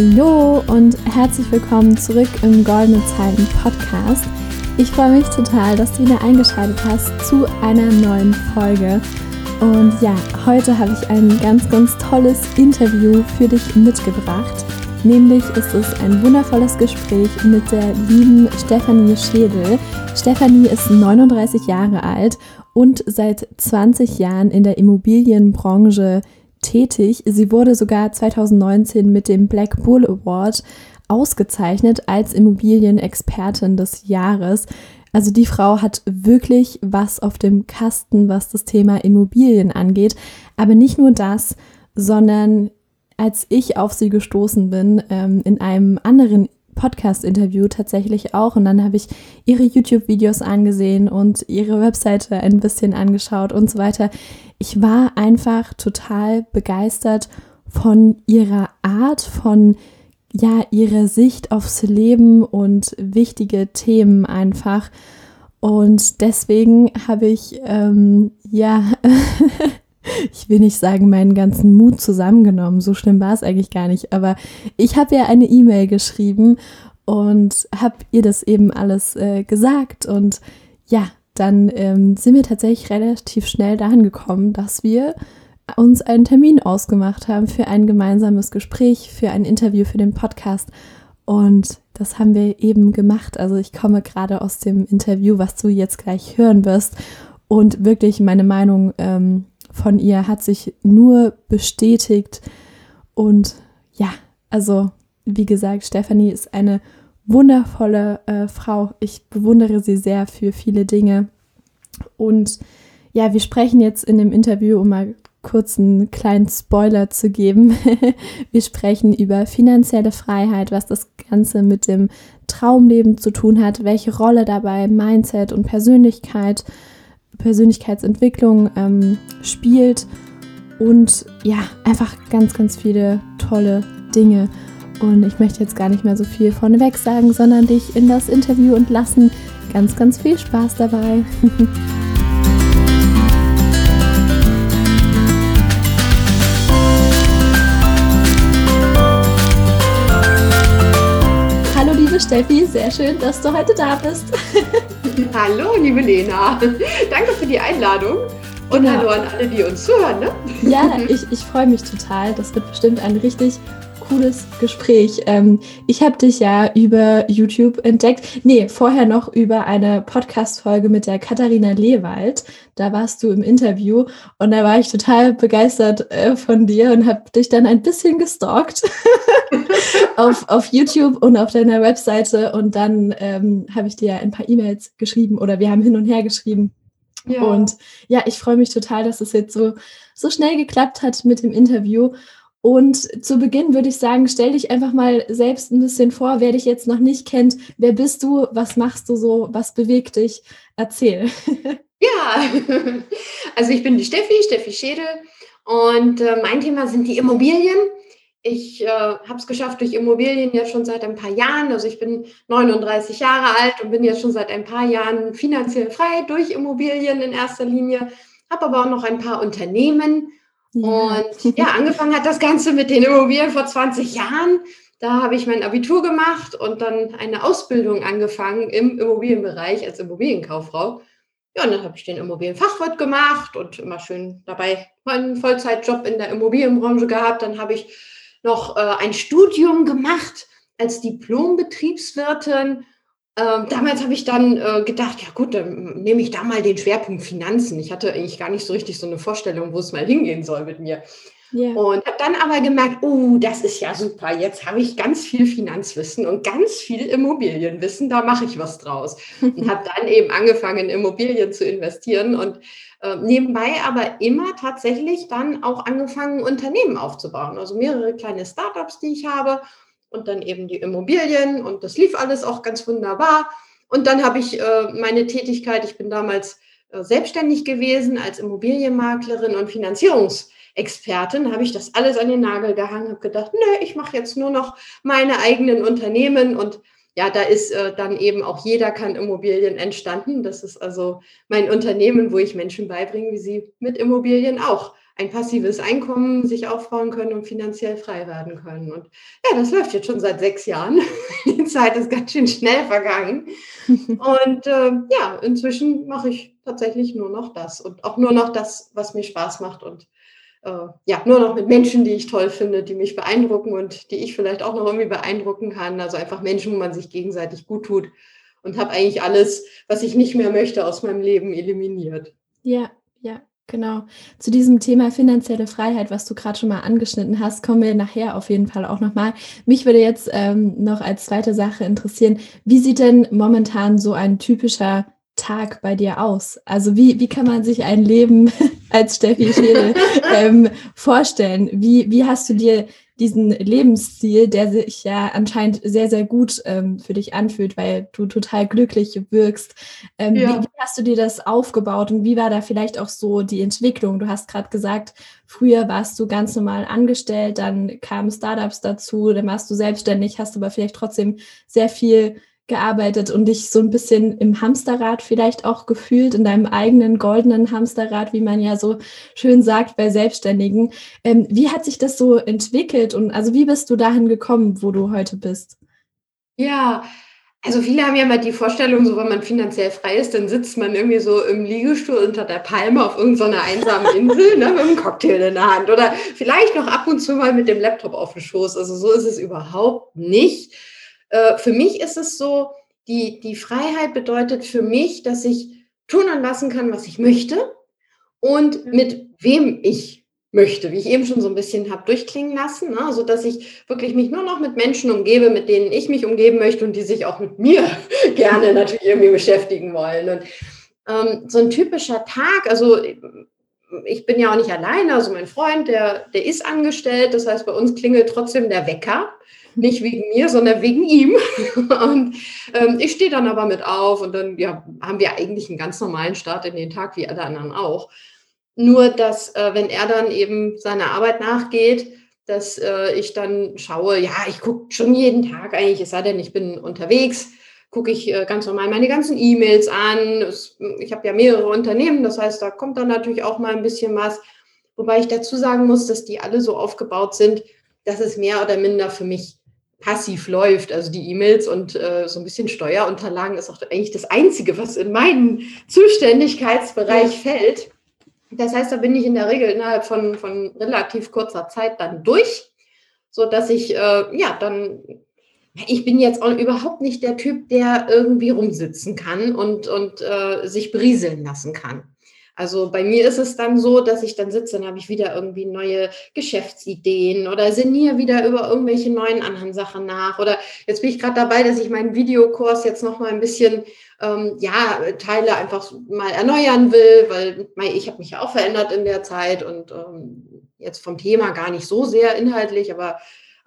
Hallo und herzlich willkommen zurück im Goldene Zeiten Podcast. Ich freue mich total, dass du wieder eingeschaltet hast zu einer neuen Folge. Und ja, heute habe ich ein ganz, ganz tolles Interview für dich mitgebracht. Nämlich ist es ein wundervolles Gespräch mit der lieben Stefanie Schädel. Stefanie ist 39 Jahre alt und seit 20 Jahren in der Immobilienbranche tätig. Sie wurde sogar 2019 mit dem Black Bull Award ausgezeichnet als Immobilienexpertin des Jahres. Also die Frau hat wirklich was auf dem Kasten, was das Thema Immobilien angeht. Aber nicht nur das, sondern als ich auf sie gestoßen bin, ähm, in einem anderen Podcast-Interview tatsächlich auch. Und dann habe ich ihre YouTube-Videos angesehen und ihre Webseite ein bisschen angeschaut und so weiter. Ich war einfach total begeistert von ihrer Art, von ja, ihrer Sicht aufs Leben und wichtige Themen einfach. Und deswegen habe ich, ähm, ja, ich will nicht sagen, meinen ganzen Mut zusammengenommen. So schlimm war es eigentlich gar nicht. Aber ich habe ihr eine E-Mail geschrieben und habe ihr das eben alles äh, gesagt. Und ja, dann ähm, sind wir tatsächlich relativ schnell dahin gekommen, dass wir uns einen Termin ausgemacht haben für ein gemeinsames Gespräch, für ein Interview für den Podcast. Und das haben wir eben gemacht. Also ich komme gerade aus dem Interview, was du jetzt gleich hören wirst. Und wirklich meine Meinung ähm, von ihr hat sich nur bestätigt. Und ja, also wie gesagt, Stephanie ist eine wundervolle äh, Frau. Ich bewundere sie sehr für viele Dinge. Und ja, wir sprechen jetzt in dem Interview, um mal kurz einen kleinen Spoiler zu geben. wir sprechen über finanzielle Freiheit, was das Ganze mit dem Traumleben zu tun hat, welche Rolle dabei Mindset und Persönlichkeit äh, Persönlichkeitsentwicklung ähm, spielt und ja, einfach ganz, ganz viele tolle Dinge. Und ich möchte jetzt gar nicht mehr so viel vorneweg sagen, sondern dich in das Interview entlassen. Ganz, ganz viel Spaß dabei. Hallo liebe Steffi, sehr schön, dass du heute da bist. Hallo, liebe Lena. Danke für die Einladung. Und genau. hallo an alle, die uns zuhören. Ne? Ja, ich, ich freue mich total. Das wird bestimmt ein richtig cooles Gespräch. Ähm, ich habe dich ja über YouTube entdeckt. Nee, vorher noch über eine Podcast-Folge mit der Katharina Lewald. Da warst du im Interview und da war ich total begeistert äh, von dir und habe dich dann ein bisschen gestalkt auf, auf YouTube und auf deiner Webseite. Und dann ähm, habe ich dir ein paar E-Mails geschrieben oder wir haben hin und her geschrieben. Ja. Und ja, ich freue mich total, dass es jetzt so, so schnell geklappt hat mit dem Interview. Und zu Beginn würde ich sagen, stell dich einfach mal selbst ein bisschen vor, wer dich jetzt noch nicht kennt. Wer bist du? Was machst du so? Was bewegt dich? Erzähl. Ja, also ich bin die Steffi, Steffi Schädel. Und äh, mein Thema sind die Immobilien. Ich äh, habe es geschafft durch Immobilien jetzt schon seit ein paar Jahren. Also ich bin 39 Jahre alt und bin jetzt schon seit ein paar Jahren finanziell frei durch Immobilien in erster Linie. Habe aber auch noch ein paar Unternehmen und ja, angefangen hat das Ganze mit den Immobilien vor 20 Jahren. Da habe ich mein Abitur gemacht und dann eine Ausbildung angefangen im Immobilienbereich als Immobilienkauffrau. Ja, und dann habe ich den Immobilienfachwirt gemacht und immer schön dabei meinen Vollzeitjob in der Immobilienbranche gehabt. Dann habe ich noch äh, ein Studium gemacht als Diplombetriebswirtin ähm, damals habe ich dann äh, gedacht, ja gut, dann nehme ich da mal den Schwerpunkt Finanzen. Ich hatte eigentlich gar nicht so richtig so eine Vorstellung, wo es mal hingehen soll mit mir. Yeah. Und habe dann aber gemerkt, oh, das ist ja super. Jetzt habe ich ganz viel Finanzwissen und ganz viel Immobilienwissen. Da mache ich was draus. und habe dann eben angefangen, in Immobilien zu investieren und äh, nebenbei aber immer tatsächlich dann auch angefangen, Unternehmen aufzubauen. Also mehrere kleine Startups, die ich habe und dann eben die Immobilien und das lief alles auch ganz wunderbar. Und dann habe ich äh, meine Tätigkeit, ich bin damals äh, selbstständig gewesen als Immobilienmaklerin und Finanzierungsexpertin, habe ich das alles an den Nagel gehangen, habe gedacht, nö, ich mache jetzt nur noch meine eigenen Unternehmen und ja, da ist äh, dann eben auch jeder kann Immobilien entstanden. Das ist also mein Unternehmen, wo ich Menschen beibringe, wie sie mit Immobilien auch ein passives Einkommen sich aufbauen können und finanziell frei werden können. Und ja, das läuft jetzt schon seit sechs Jahren. Die Zeit ist ganz schön schnell vergangen. Und äh, ja, inzwischen mache ich tatsächlich nur noch das und auch nur noch das, was mir Spaß macht und äh, ja, nur noch mit Menschen, die ich toll finde, die mich beeindrucken und die ich vielleicht auch noch irgendwie beeindrucken kann. Also einfach Menschen, wo man sich gegenseitig gut tut und habe eigentlich alles, was ich nicht mehr möchte, aus meinem Leben eliminiert. Ja, ja, Genau. Zu diesem Thema finanzielle Freiheit, was du gerade schon mal angeschnitten hast, kommen wir nachher auf jeden Fall auch nochmal. Mich würde jetzt ähm, noch als zweite Sache interessieren, wie sieht denn momentan so ein typischer Tag bei dir aus? Also wie, wie kann man sich ein Leben als Steffi Schädel ähm, vorstellen? Wie, wie hast du dir diesen Lebensstil, der sich ja anscheinend sehr, sehr gut ähm, für dich anfühlt, weil du total glücklich wirkst. Ähm, ja. wie, wie, hast du dir das aufgebaut und wie war da vielleicht auch so die Entwicklung? Du hast gerade gesagt, früher warst du ganz normal angestellt, dann kamen Startups dazu, dann warst du selbstständig, hast aber vielleicht trotzdem sehr viel gearbeitet und dich so ein bisschen im Hamsterrad vielleicht auch gefühlt, in deinem eigenen goldenen Hamsterrad, wie man ja so schön sagt bei Selbstständigen. Ähm, wie hat sich das so entwickelt und also wie bist du dahin gekommen, wo du heute bist? Ja, also viele haben ja mal die Vorstellung, so wenn man finanziell frei ist, dann sitzt man irgendwie so im Liegestuhl unter der Palme auf irgendeiner einsamen Insel ne, mit einem Cocktail in der Hand oder vielleicht noch ab und zu mal mit dem Laptop auf dem Schoß. Also so ist es überhaupt nicht äh, für mich ist es so, die, die Freiheit bedeutet für mich, dass ich tun und lassen kann, was ich möchte und mhm. mit wem ich möchte, wie ich eben schon so ein bisschen habe durchklingen lassen, ne? so dass ich wirklich mich nur noch mit Menschen umgebe, mit denen ich mich umgeben möchte und die sich auch mit mir gerne natürlich irgendwie beschäftigen wollen. Und ähm, so ein typischer Tag, also ich bin ja auch nicht alleine, also mein Freund, der, der ist angestellt, das heißt, bei uns klingelt trotzdem der Wecker nicht wegen mir, sondern wegen ihm. Und ähm, ich stehe dann aber mit auf und dann ja, haben wir eigentlich einen ganz normalen Start in den Tag, wie alle anderen auch. Nur, dass äh, wenn er dann eben seiner Arbeit nachgeht, dass äh, ich dann schaue, ja, ich gucke schon jeden Tag eigentlich, es sei denn, ich bin unterwegs, gucke ich äh, ganz normal meine ganzen E-Mails an. Es, ich habe ja mehrere Unternehmen, das heißt, da kommt dann natürlich auch mal ein bisschen was. Wobei ich dazu sagen muss, dass die alle so aufgebaut sind, dass es mehr oder minder für mich passiv läuft. Also die E-Mails und äh, so ein bisschen Steuerunterlagen ist auch eigentlich das Einzige, was in meinen Zuständigkeitsbereich ja. fällt. Das heißt, da bin ich in der Regel innerhalb von, von relativ kurzer Zeit dann durch, so dass ich äh, ja dann ich bin jetzt auch überhaupt nicht der Typ, der irgendwie rumsitzen kann und, und äh, sich berieseln lassen kann. Also bei mir ist es dann so, dass ich dann sitze, dann habe ich wieder irgendwie neue Geschäftsideen oder sinniere wieder über irgendwelche neuen anderen Sachen nach. Oder jetzt bin ich gerade dabei, dass ich meinen Videokurs jetzt noch mal ein bisschen, ähm, ja, Teile einfach mal erneuern will, weil ich habe mich ja auch verändert in der Zeit und ähm, jetzt vom Thema gar nicht so sehr inhaltlich, aber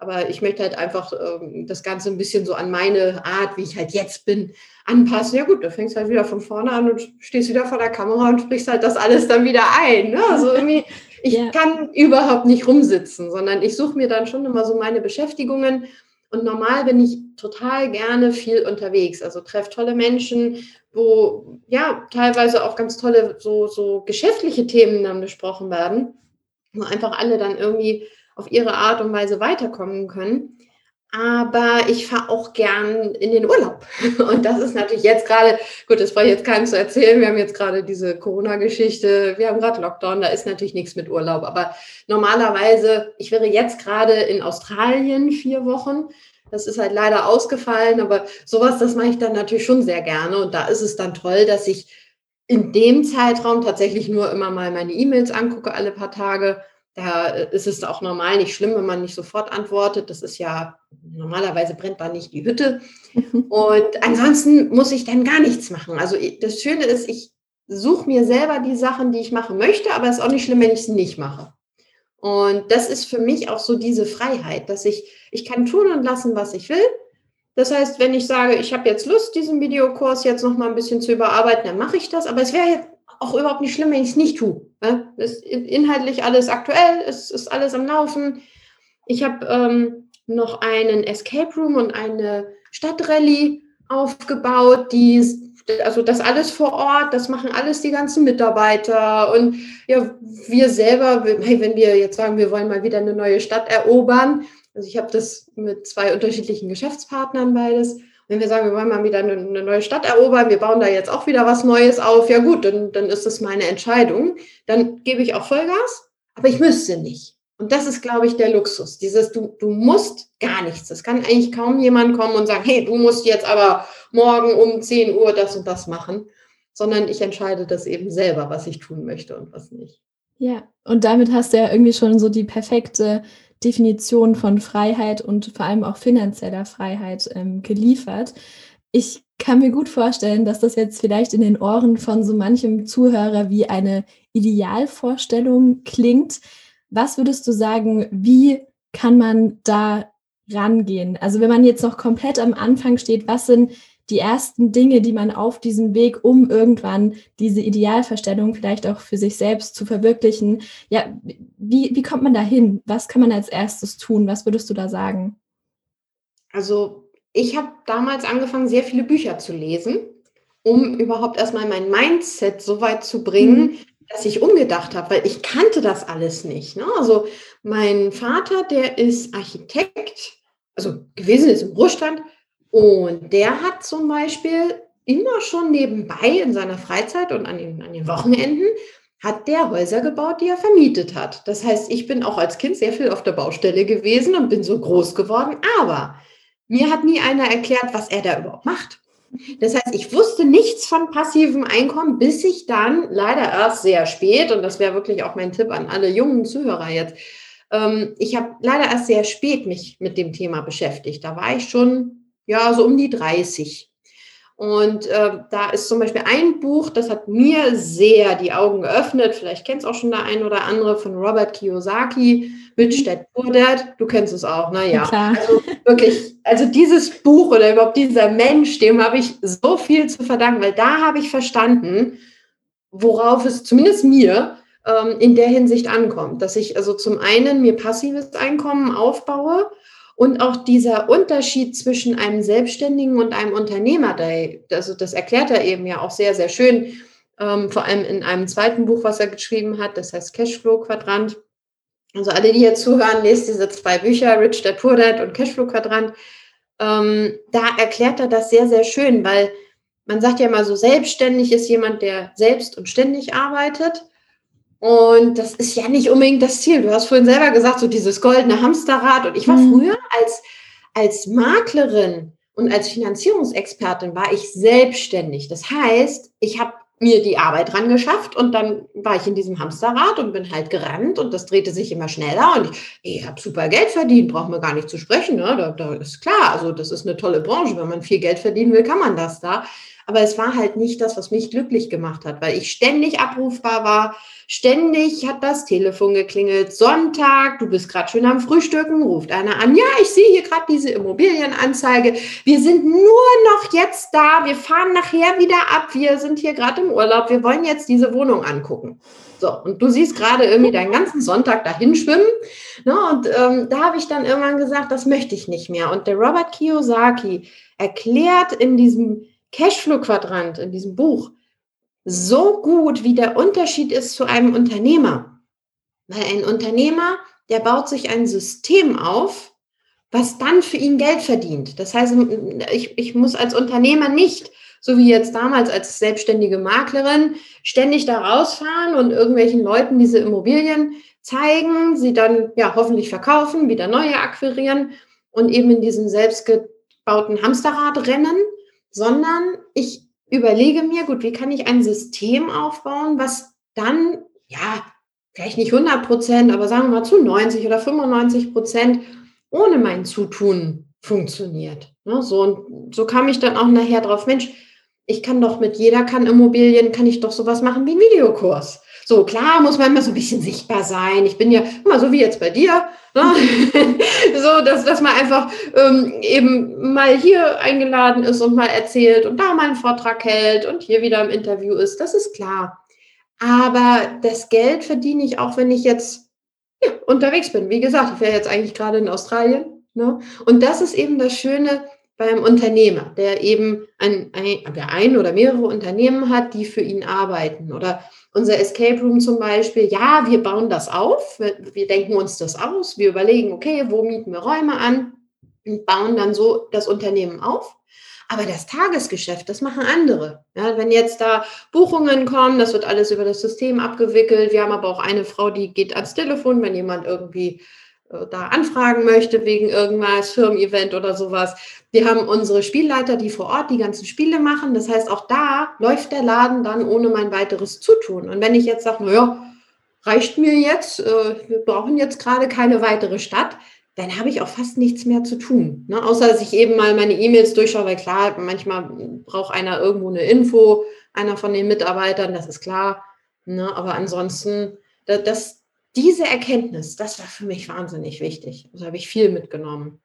aber ich möchte halt einfach ähm, das Ganze ein bisschen so an meine Art, wie ich halt jetzt bin, anpassen. Ja gut, da fängst du halt wieder von vorne an und stehst wieder vor der Kamera und sprichst halt das alles dann wieder ein. Ne? Also irgendwie, ich ja. kann überhaupt nicht rumsitzen, sondern ich suche mir dann schon immer so meine Beschäftigungen. Und normal bin ich total gerne viel unterwegs. Also treffe tolle Menschen, wo ja teilweise auch ganz tolle so, so geschäftliche Themen dann besprochen werden, wo einfach alle dann irgendwie auf ihre Art und Weise weiterkommen können. Aber ich fahre auch gern in den Urlaub. Und das ist natürlich jetzt gerade, gut, das brauche ich jetzt keinem zu erzählen. Wir haben jetzt gerade diese Corona-Geschichte, wir haben gerade Lockdown, da ist natürlich nichts mit Urlaub. Aber normalerweise, ich wäre jetzt gerade in Australien vier Wochen. Das ist halt leider ausgefallen, aber sowas, das mache ich dann natürlich schon sehr gerne. Und da ist es dann toll, dass ich in dem Zeitraum tatsächlich nur immer mal meine E-Mails angucke, alle paar Tage da ist es auch normal nicht schlimm, wenn man nicht sofort antwortet. Das ist ja, normalerweise brennt da nicht die Hütte. Und ansonsten muss ich dann gar nichts machen. Also das Schöne ist, ich suche mir selber die Sachen, die ich machen möchte, aber es ist auch nicht schlimm, wenn ich sie nicht mache. Und das ist für mich auch so diese Freiheit, dass ich, ich kann tun und lassen, was ich will. Das heißt, wenn ich sage, ich habe jetzt Lust, diesen Videokurs jetzt noch mal ein bisschen zu überarbeiten, dann mache ich das. Aber es wäre auch überhaupt nicht schlimm, wenn ich es nicht tue. Ne? Ist inhaltlich alles aktuell, es ist alles am Laufen. Ich habe ähm, noch einen Escape Room und eine Stadtrallye aufgebaut, die also das alles vor Ort, das machen alles die ganzen Mitarbeiter. Und ja, wir selber, wenn wir jetzt sagen, wir wollen mal wieder eine neue Stadt erobern, also ich habe das mit zwei unterschiedlichen Geschäftspartnern beides. Wenn wir sagen, wir wollen mal wieder eine, neue Stadt erobern, wir bauen da jetzt auch wieder was Neues auf, ja gut, dann, dann ist das meine Entscheidung. Dann gebe ich auch Vollgas, aber ich müsste nicht. Und das ist, glaube ich, der Luxus. Dieses, du, du musst gar nichts. Es kann eigentlich kaum jemand kommen und sagen, hey, du musst jetzt aber morgen um 10 Uhr das und das machen, sondern ich entscheide das eben selber, was ich tun möchte und was nicht. Ja, und damit hast du ja irgendwie schon so die perfekte Definition von Freiheit und vor allem auch finanzieller Freiheit ähm, geliefert. Ich kann mir gut vorstellen, dass das jetzt vielleicht in den Ohren von so manchem Zuhörer wie eine Idealvorstellung klingt. Was würdest du sagen, wie kann man da rangehen? Also wenn man jetzt noch komplett am Anfang steht, was sind die ersten Dinge, die man auf diesem Weg, um irgendwann diese Idealverstellung vielleicht auch für sich selbst zu verwirklichen, ja, wie, wie kommt man da hin? Was kann man als erstes tun? Was würdest du da sagen? Also ich habe damals angefangen, sehr viele Bücher zu lesen, um überhaupt erstmal mein Mindset so weit zu bringen, mhm dass ich umgedacht habe, weil ich kannte das alles nicht. Ne? Also mein Vater, der ist Architekt, also gewesen ist im Ruhestand und der hat zum Beispiel immer schon nebenbei in seiner Freizeit und an den, an den Wochenenden hat der Häuser gebaut, die er vermietet hat. Das heißt, ich bin auch als Kind sehr viel auf der Baustelle gewesen und bin so groß geworden, aber mir hat nie einer erklärt, was er da überhaupt macht. Das heißt, ich wusste nichts von passivem Einkommen, bis ich dann leider erst sehr spät, und das wäre wirklich auch mein Tipp an alle jungen Zuhörer jetzt, ähm, ich habe leider erst sehr spät mich mit dem Thema beschäftigt. Da war ich schon, ja, so um die 30. Und äh, da ist zum Beispiel ein Buch, das hat mir sehr die Augen geöffnet. Vielleicht kennt es auch schon der ein oder andere von Robert Kiyosaki, Dad Poor Dad. Du kennst es auch, naja. Also wirklich, also dieses Buch oder überhaupt dieser Mensch, dem habe ich so viel zu verdanken, weil da habe ich verstanden, worauf es zumindest mir ähm, in der Hinsicht ankommt. Dass ich also zum einen mir passives Einkommen aufbaue und auch dieser Unterschied zwischen einem Selbstständigen und einem Unternehmer, also das erklärt er eben ja auch sehr, sehr schön, ähm, vor allem in einem zweiten Buch, was er geschrieben hat, das heißt Cashflow-Quadrant. Also alle, die hier zuhören, lest diese zwei Bücher, Rich Dad Poor Dad und Cashflow-Quadrant. Ähm, da erklärt er das sehr, sehr schön, weil man sagt ja immer so, selbstständig ist jemand, der selbst und ständig arbeitet. Und das ist ja nicht unbedingt das Ziel. Du hast vorhin selber gesagt, so dieses goldene Hamsterrad. Und ich war mhm. früher als, als Maklerin und als Finanzierungsexpertin war ich selbstständig. Das heißt, ich habe mir die Arbeit dran geschafft und dann war ich in diesem Hamsterrad und bin halt gerannt und das drehte sich immer schneller und ich, ich habe super Geld verdient, braucht man gar nicht zu sprechen. Ne? Da, da ist klar, also das ist eine tolle Branche. Wenn man viel Geld verdienen will, kann man das da. Aber es war halt nicht das, was mich glücklich gemacht hat, weil ich ständig abrufbar war. Ständig hat das Telefon geklingelt. Sonntag, du bist gerade schön am Frühstücken, ruft einer an. Ja, ich sehe hier gerade diese Immobilienanzeige. Wir sind nur noch jetzt da. Wir fahren nachher wieder ab. Wir sind hier gerade im Urlaub. Wir wollen jetzt diese Wohnung angucken. So, und du siehst gerade irgendwie deinen ganzen Sonntag dahin schwimmen. Ne, und ähm, da habe ich dann irgendwann gesagt, das möchte ich nicht mehr. Und der Robert Kiyosaki erklärt in diesem Cashflow-Quadrant in diesem Buch so gut, wie der Unterschied ist zu einem Unternehmer. Weil ein Unternehmer, der baut sich ein System auf, was dann für ihn Geld verdient. Das heißt, ich, ich muss als Unternehmer nicht, so wie jetzt damals als selbstständige Maklerin, ständig da rausfahren und irgendwelchen Leuten diese Immobilien zeigen, sie dann ja hoffentlich verkaufen, wieder neue akquirieren und eben in diesem selbstgebauten Hamsterrad rennen, sondern ich überlege mir, gut, wie kann ich ein System aufbauen, was dann, ja, vielleicht nicht 100 Prozent, aber sagen wir mal zu 90 oder 95 Prozent ohne mein Zutun funktioniert. Ne? So, und so kam ich dann auch nachher drauf, Mensch, ich kann doch mit jeder kann Immobilien, kann ich doch sowas machen wie einen Videokurs. So, klar muss man immer so ein bisschen sichtbar sein. Ich bin ja immer so wie jetzt bei dir. Ne? so, dass, dass man einfach ähm, eben mal hier eingeladen ist und mal erzählt und da mal einen Vortrag hält und hier wieder im Interview ist. Das ist klar. Aber das Geld verdiene ich auch, wenn ich jetzt ja, unterwegs bin. Wie gesagt, ich wäre jetzt eigentlich gerade in Australien. Ne? Und das ist eben das Schöne, beim Unternehmer, der eben ein, ein, der ein oder mehrere Unternehmen hat, die für ihn arbeiten. Oder unser Escape Room zum Beispiel, ja, wir bauen das auf, wir, wir denken uns das aus, wir überlegen, okay, wo mieten wir Räume an und bauen dann so das Unternehmen auf. Aber das Tagesgeschäft, das machen andere. Ja, wenn jetzt da Buchungen kommen, das wird alles über das System abgewickelt. Wir haben aber auch eine Frau, die geht ans Telefon, wenn jemand irgendwie äh, da anfragen möchte wegen irgendwas, Firmen-Event oder sowas. Wir haben unsere Spielleiter, die vor Ort die ganzen Spiele machen. Das heißt, auch da läuft der Laden dann ohne mein weiteres Zutun. Und wenn ich jetzt sage, naja, reicht mir jetzt, äh, wir brauchen jetzt gerade keine weitere Stadt, dann habe ich auch fast nichts mehr zu tun. Ne? Außer dass ich eben mal meine E-Mails durchschaue, weil klar, manchmal braucht einer irgendwo eine Info, einer von den Mitarbeitern, das ist klar. Ne? Aber ansonsten, das, diese Erkenntnis, das war für mich wahnsinnig wichtig. Also habe ich viel mitgenommen.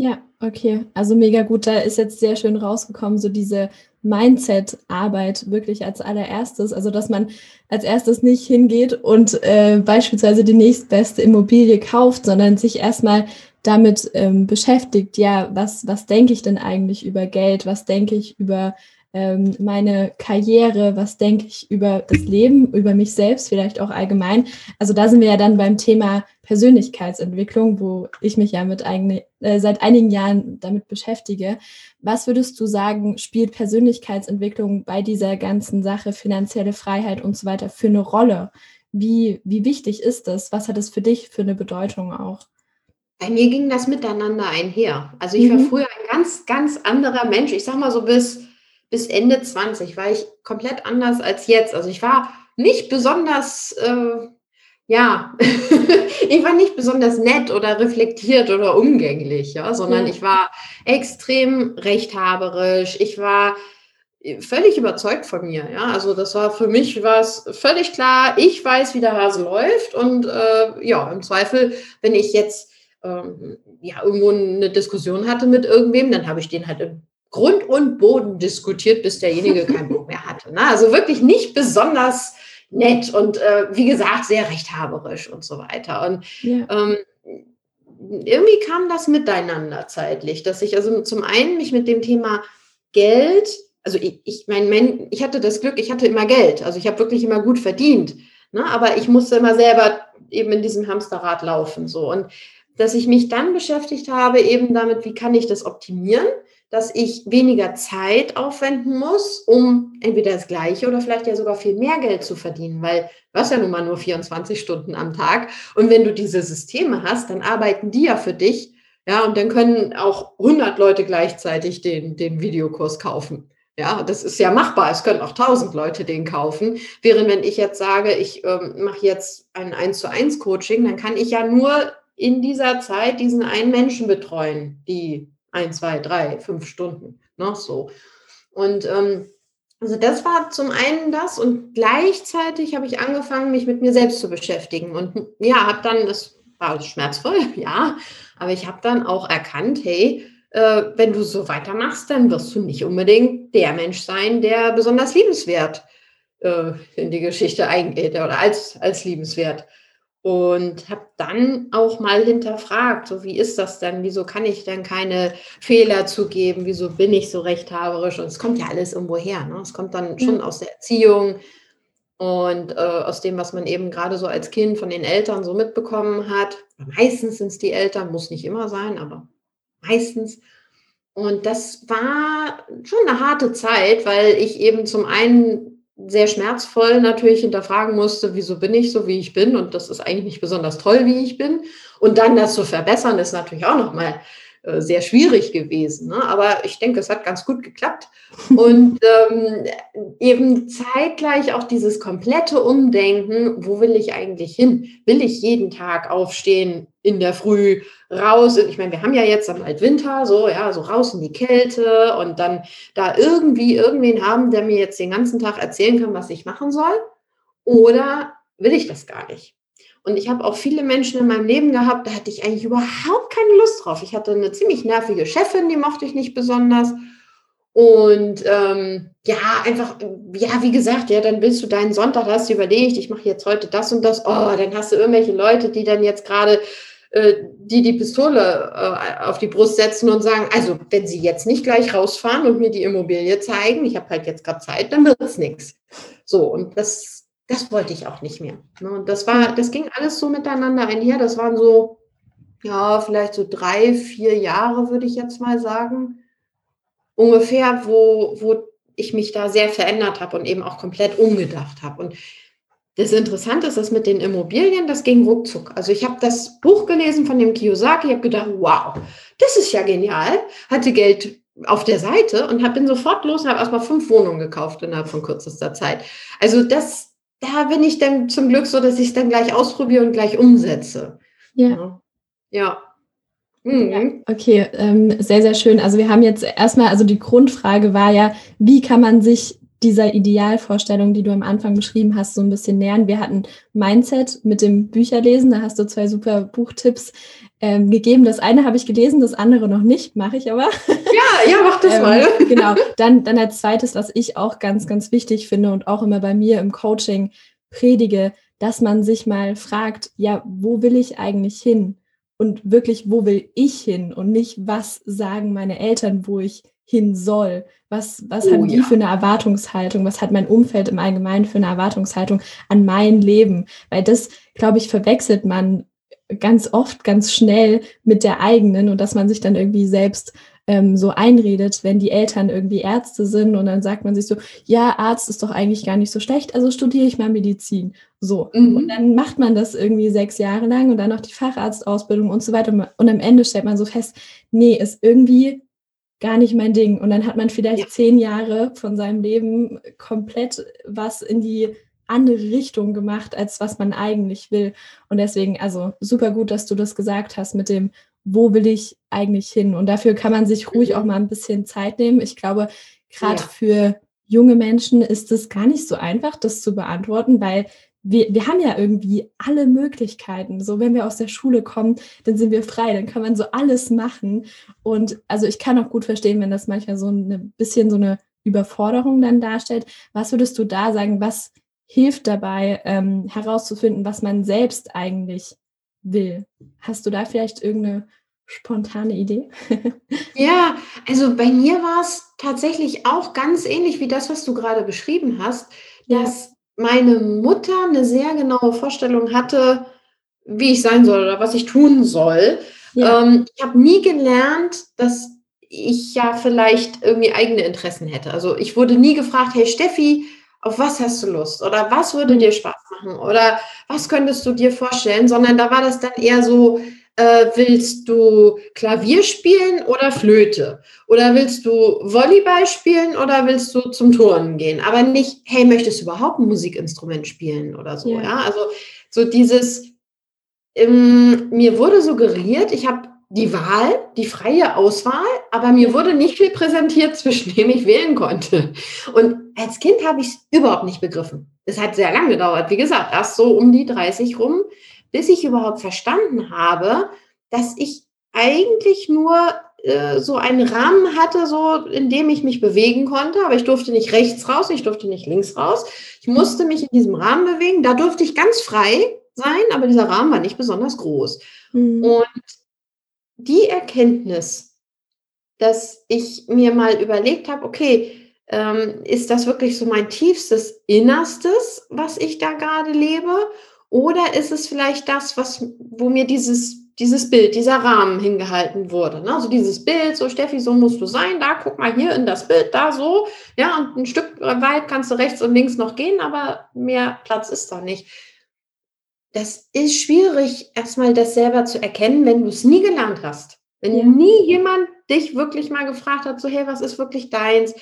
Ja, okay. Also mega gut. Da ist jetzt sehr schön rausgekommen, so diese Mindset-Arbeit wirklich als allererstes. Also, dass man als erstes nicht hingeht und äh, beispielsweise die nächstbeste Immobilie kauft, sondern sich erstmal damit ähm, beschäftigt, ja, was, was denke ich denn eigentlich über Geld? Was denke ich über ähm, meine Karriere, was denke ich über das Leben, über mich selbst, vielleicht auch allgemein. Also da sind wir ja dann beim Thema Persönlichkeitsentwicklung, wo ich mich ja mit eigene, äh, seit einigen Jahren damit beschäftige. Was würdest du sagen, spielt Persönlichkeitsentwicklung bei dieser ganzen Sache, finanzielle Freiheit und so weiter für eine Rolle? Wie, wie wichtig ist das? Was hat es für dich für eine Bedeutung auch? Bei mir ging das miteinander einher. Also ich war mhm. früher ein ganz, ganz anderer Mensch. Ich sag mal so bis bis Ende 20 war ich komplett anders als jetzt. Also ich war nicht besonders, äh, ja, ich war nicht besonders nett oder reflektiert oder umgänglich, ja, sondern ja. ich war extrem rechthaberisch. Ich war völlig überzeugt von mir, ja. Also das war für mich was völlig klar. Ich weiß, wie der Hase läuft und äh, ja, im Zweifel, wenn ich jetzt ähm, ja irgendwo eine Diskussion hatte mit irgendwem, dann habe ich den halt im Grund und Boden diskutiert, bis derjenige keinen Bock mehr hatte. Ne? Also wirklich nicht besonders nett und äh, wie gesagt, sehr rechthaberisch und so weiter. Und ja. ähm, irgendwie kam das miteinander zeitlich, dass ich also zum einen mich mit dem Thema Geld, also ich, ich mein, ich hatte das Glück, ich hatte immer Geld, also ich habe wirklich immer gut verdient, ne? aber ich musste immer selber eben in diesem Hamsterrad laufen so und dass ich mich dann beschäftigt habe eben damit, wie kann ich das optimieren, dass ich weniger Zeit aufwenden muss, um entweder das gleiche oder vielleicht ja sogar viel mehr Geld zu verdienen, weil du hast ja nun mal nur 24 Stunden am Tag. Und wenn du diese Systeme hast, dann arbeiten die ja für dich. Ja, und dann können auch 100 Leute gleichzeitig den, den Videokurs kaufen. Ja, das ist ja machbar. Es können auch 1000 Leute den kaufen. Während wenn ich jetzt sage, ich ähm, mache jetzt ein 1 zu 1 Coaching, dann kann ich ja nur in dieser Zeit diesen einen Menschen betreuen, die ein, zwei, drei, fünf Stunden. Noch ne, so. Und ähm, also das war zum einen das und gleichzeitig habe ich angefangen, mich mit mir selbst zu beschäftigen. Und ja, habe dann, das war schmerzvoll, ja, aber ich habe dann auch erkannt, hey, äh, wenn du so weitermachst, dann wirst du nicht unbedingt der Mensch sein, der besonders liebenswert äh, in die Geschichte eingeht oder als, als liebenswert und habe dann auch mal hinterfragt, so wie ist das denn? Wieso kann ich denn keine Fehler zugeben? Wieso bin ich so rechthaberisch? Und es kommt ja alles irgendwo her. Ne? Es kommt dann schon aus der Erziehung und äh, aus dem, was man eben gerade so als Kind von den Eltern so mitbekommen hat. Meistens sind es die Eltern, muss nicht immer sein, aber meistens. Und das war schon eine harte Zeit, weil ich eben zum einen sehr schmerzvoll natürlich hinterfragen musste, wieso bin ich so, wie ich bin und das ist eigentlich nicht besonders toll, wie ich bin. Und dann das zu verbessern, ist natürlich auch nochmal sehr schwierig gewesen. Ne? Aber ich denke, es hat ganz gut geklappt. Und ähm, eben zeitgleich auch dieses komplette Umdenken, wo will ich eigentlich hin? Will ich jeden Tag aufstehen in der Früh, raus? Ich meine, wir haben ja jetzt am Altwinter, so, ja, so raus in die Kälte und dann da irgendwie irgendwen haben, der mir jetzt den ganzen Tag erzählen kann, was ich machen soll. Oder will ich das gar nicht? Und ich habe auch viele Menschen in meinem Leben gehabt, da hatte ich eigentlich überhaupt keine Lust drauf. Ich hatte eine ziemlich nervige Chefin, die mochte ich nicht besonders. Und ähm, ja, einfach, ja, wie gesagt, ja, dann willst du deinen Sonntag, hast du überlegt, ich mache jetzt heute das und das. Oh, dann hast du irgendwelche Leute, die dann jetzt gerade äh, die die Pistole äh, auf die Brust setzen und sagen, also wenn Sie jetzt nicht gleich rausfahren und mir die Immobilie zeigen, ich habe halt jetzt gerade Zeit, dann wird es nichts. So, und das, das wollte ich auch nicht mehr. Ne? Und das war, das ging alles so miteinander einher. Das waren so, ja, vielleicht so drei, vier Jahre, würde ich jetzt mal sagen. Ungefähr, wo, wo ich mich da sehr verändert habe und eben auch komplett umgedacht habe. Und das Interessante ist, dass mit den Immobilien, das ging ruckzuck. Also ich habe das Buch gelesen von dem Kiyosaki, habe gedacht, wow, das ist ja genial. Hatte Geld auf der Seite und bin sofort los und habe erstmal fünf Wohnungen gekauft innerhalb von kürzester Zeit. Also das, da bin ich dann zum Glück so, dass ich es dann gleich ausprobiere und gleich umsetze. Ja. Ja. Mhm. ja. Okay, ähm, sehr, sehr schön. Also wir haben jetzt erstmal, also die Grundfrage war ja, wie kann man sich dieser Idealvorstellung, die du am Anfang beschrieben hast, so ein bisschen nähern. Wir hatten Mindset mit dem Bücherlesen, da hast du zwei super Buchtipps ähm, gegeben. Das eine habe ich gelesen, das andere noch nicht, mache ich aber. Ja, ja, mach das ähm, mal. Genau. Dann, dann als zweites, was ich auch ganz, ganz wichtig finde und auch immer bei mir im Coaching predige, dass man sich mal fragt, ja, wo will ich eigentlich hin? Und wirklich, wo will ich hin? Und nicht, was sagen meine Eltern, wo ich hin soll? Was, was oh, haben die ja. für eine Erwartungshaltung? Was hat mein Umfeld im Allgemeinen für eine Erwartungshaltung an mein Leben? Weil das, glaube ich, verwechselt man ganz oft, ganz schnell mit der eigenen und dass man sich dann irgendwie selbst ähm, so einredet, wenn die Eltern irgendwie Ärzte sind und dann sagt man sich so, ja, Arzt ist doch eigentlich gar nicht so schlecht, also studiere ich mal Medizin. So. Mhm. Und dann macht man das irgendwie sechs Jahre lang und dann noch die Facharztausbildung und so weiter. Und am Ende stellt man so fest, nee, ist irgendwie gar nicht mein Ding. Und dann hat man vielleicht ja. zehn Jahre von seinem Leben komplett was in die andere Richtung gemacht, als was man eigentlich will. Und deswegen, also super gut, dass du das gesagt hast mit dem, wo will ich eigentlich hin? Und dafür kann man sich ruhig auch mhm. mal ein bisschen Zeit nehmen. Ich glaube, gerade ja. für junge Menschen ist es gar nicht so einfach, das zu beantworten, weil wir, wir haben ja irgendwie alle Möglichkeiten. So, wenn wir aus der Schule kommen, dann sind wir frei, dann kann man so alles machen. Und also ich kann auch gut verstehen, wenn das manchmal so ein bisschen so eine Überforderung dann darstellt. Was würdest du da sagen, was hilft dabei, ähm, herauszufinden, was man selbst eigentlich will? Hast du da vielleicht irgendeine spontane Idee? ja, also bei mir war es tatsächlich auch ganz ähnlich wie das, was du gerade beschrieben hast, dass meine Mutter eine sehr genaue Vorstellung hatte, wie ich sein soll oder was ich tun soll. Ja. Ähm, ich habe nie gelernt, dass ich ja vielleicht irgendwie eigene Interessen hätte. Also ich wurde nie gefragt, hey Steffi, auf was hast du Lust? Oder was würde dir Spaß machen? Oder was könntest du dir vorstellen? Sondern da war das dann eher so, äh, willst du Klavier spielen oder Flöte? Oder willst du Volleyball spielen oder willst du zum Turnen gehen? Aber nicht, hey, möchtest du überhaupt ein Musikinstrument spielen oder so? Ja, ja? also so dieses, ähm, mir wurde suggeriert, ich habe die Wahl, die freie Auswahl, aber mir wurde nicht viel präsentiert, zwischen dem ich wählen konnte. Und als Kind habe ich es überhaupt nicht begriffen. Es hat sehr lange gedauert, wie gesagt, erst so um die 30 rum, bis ich überhaupt verstanden habe, dass ich eigentlich nur äh, so einen Rahmen hatte, so in dem ich mich bewegen konnte, aber ich durfte nicht rechts raus, ich durfte nicht links raus. Ich musste mich in diesem Rahmen bewegen. Da durfte ich ganz frei sein, aber dieser Rahmen war nicht besonders groß. Mhm. Und die Erkenntnis, dass ich mir mal überlegt habe, okay, ähm, ist das wirklich so mein tiefstes Innerstes, was ich da gerade lebe? Oder ist es vielleicht das, was, wo mir dieses, dieses Bild, dieser Rahmen hingehalten wurde? Ne? Also dieses Bild, so Steffi, so musst du sein, da guck mal hier in das Bild, da so. Ja, und ein Stück weit kannst du rechts und links noch gehen, aber mehr Platz ist da nicht. Das ist schwierig, erstmal das selber zu erkennen, wenn du es nie gelernt hast. Wenn ja. nie jemand dich wirklich mal gefragt hat, so hey, was ist wirklich deins?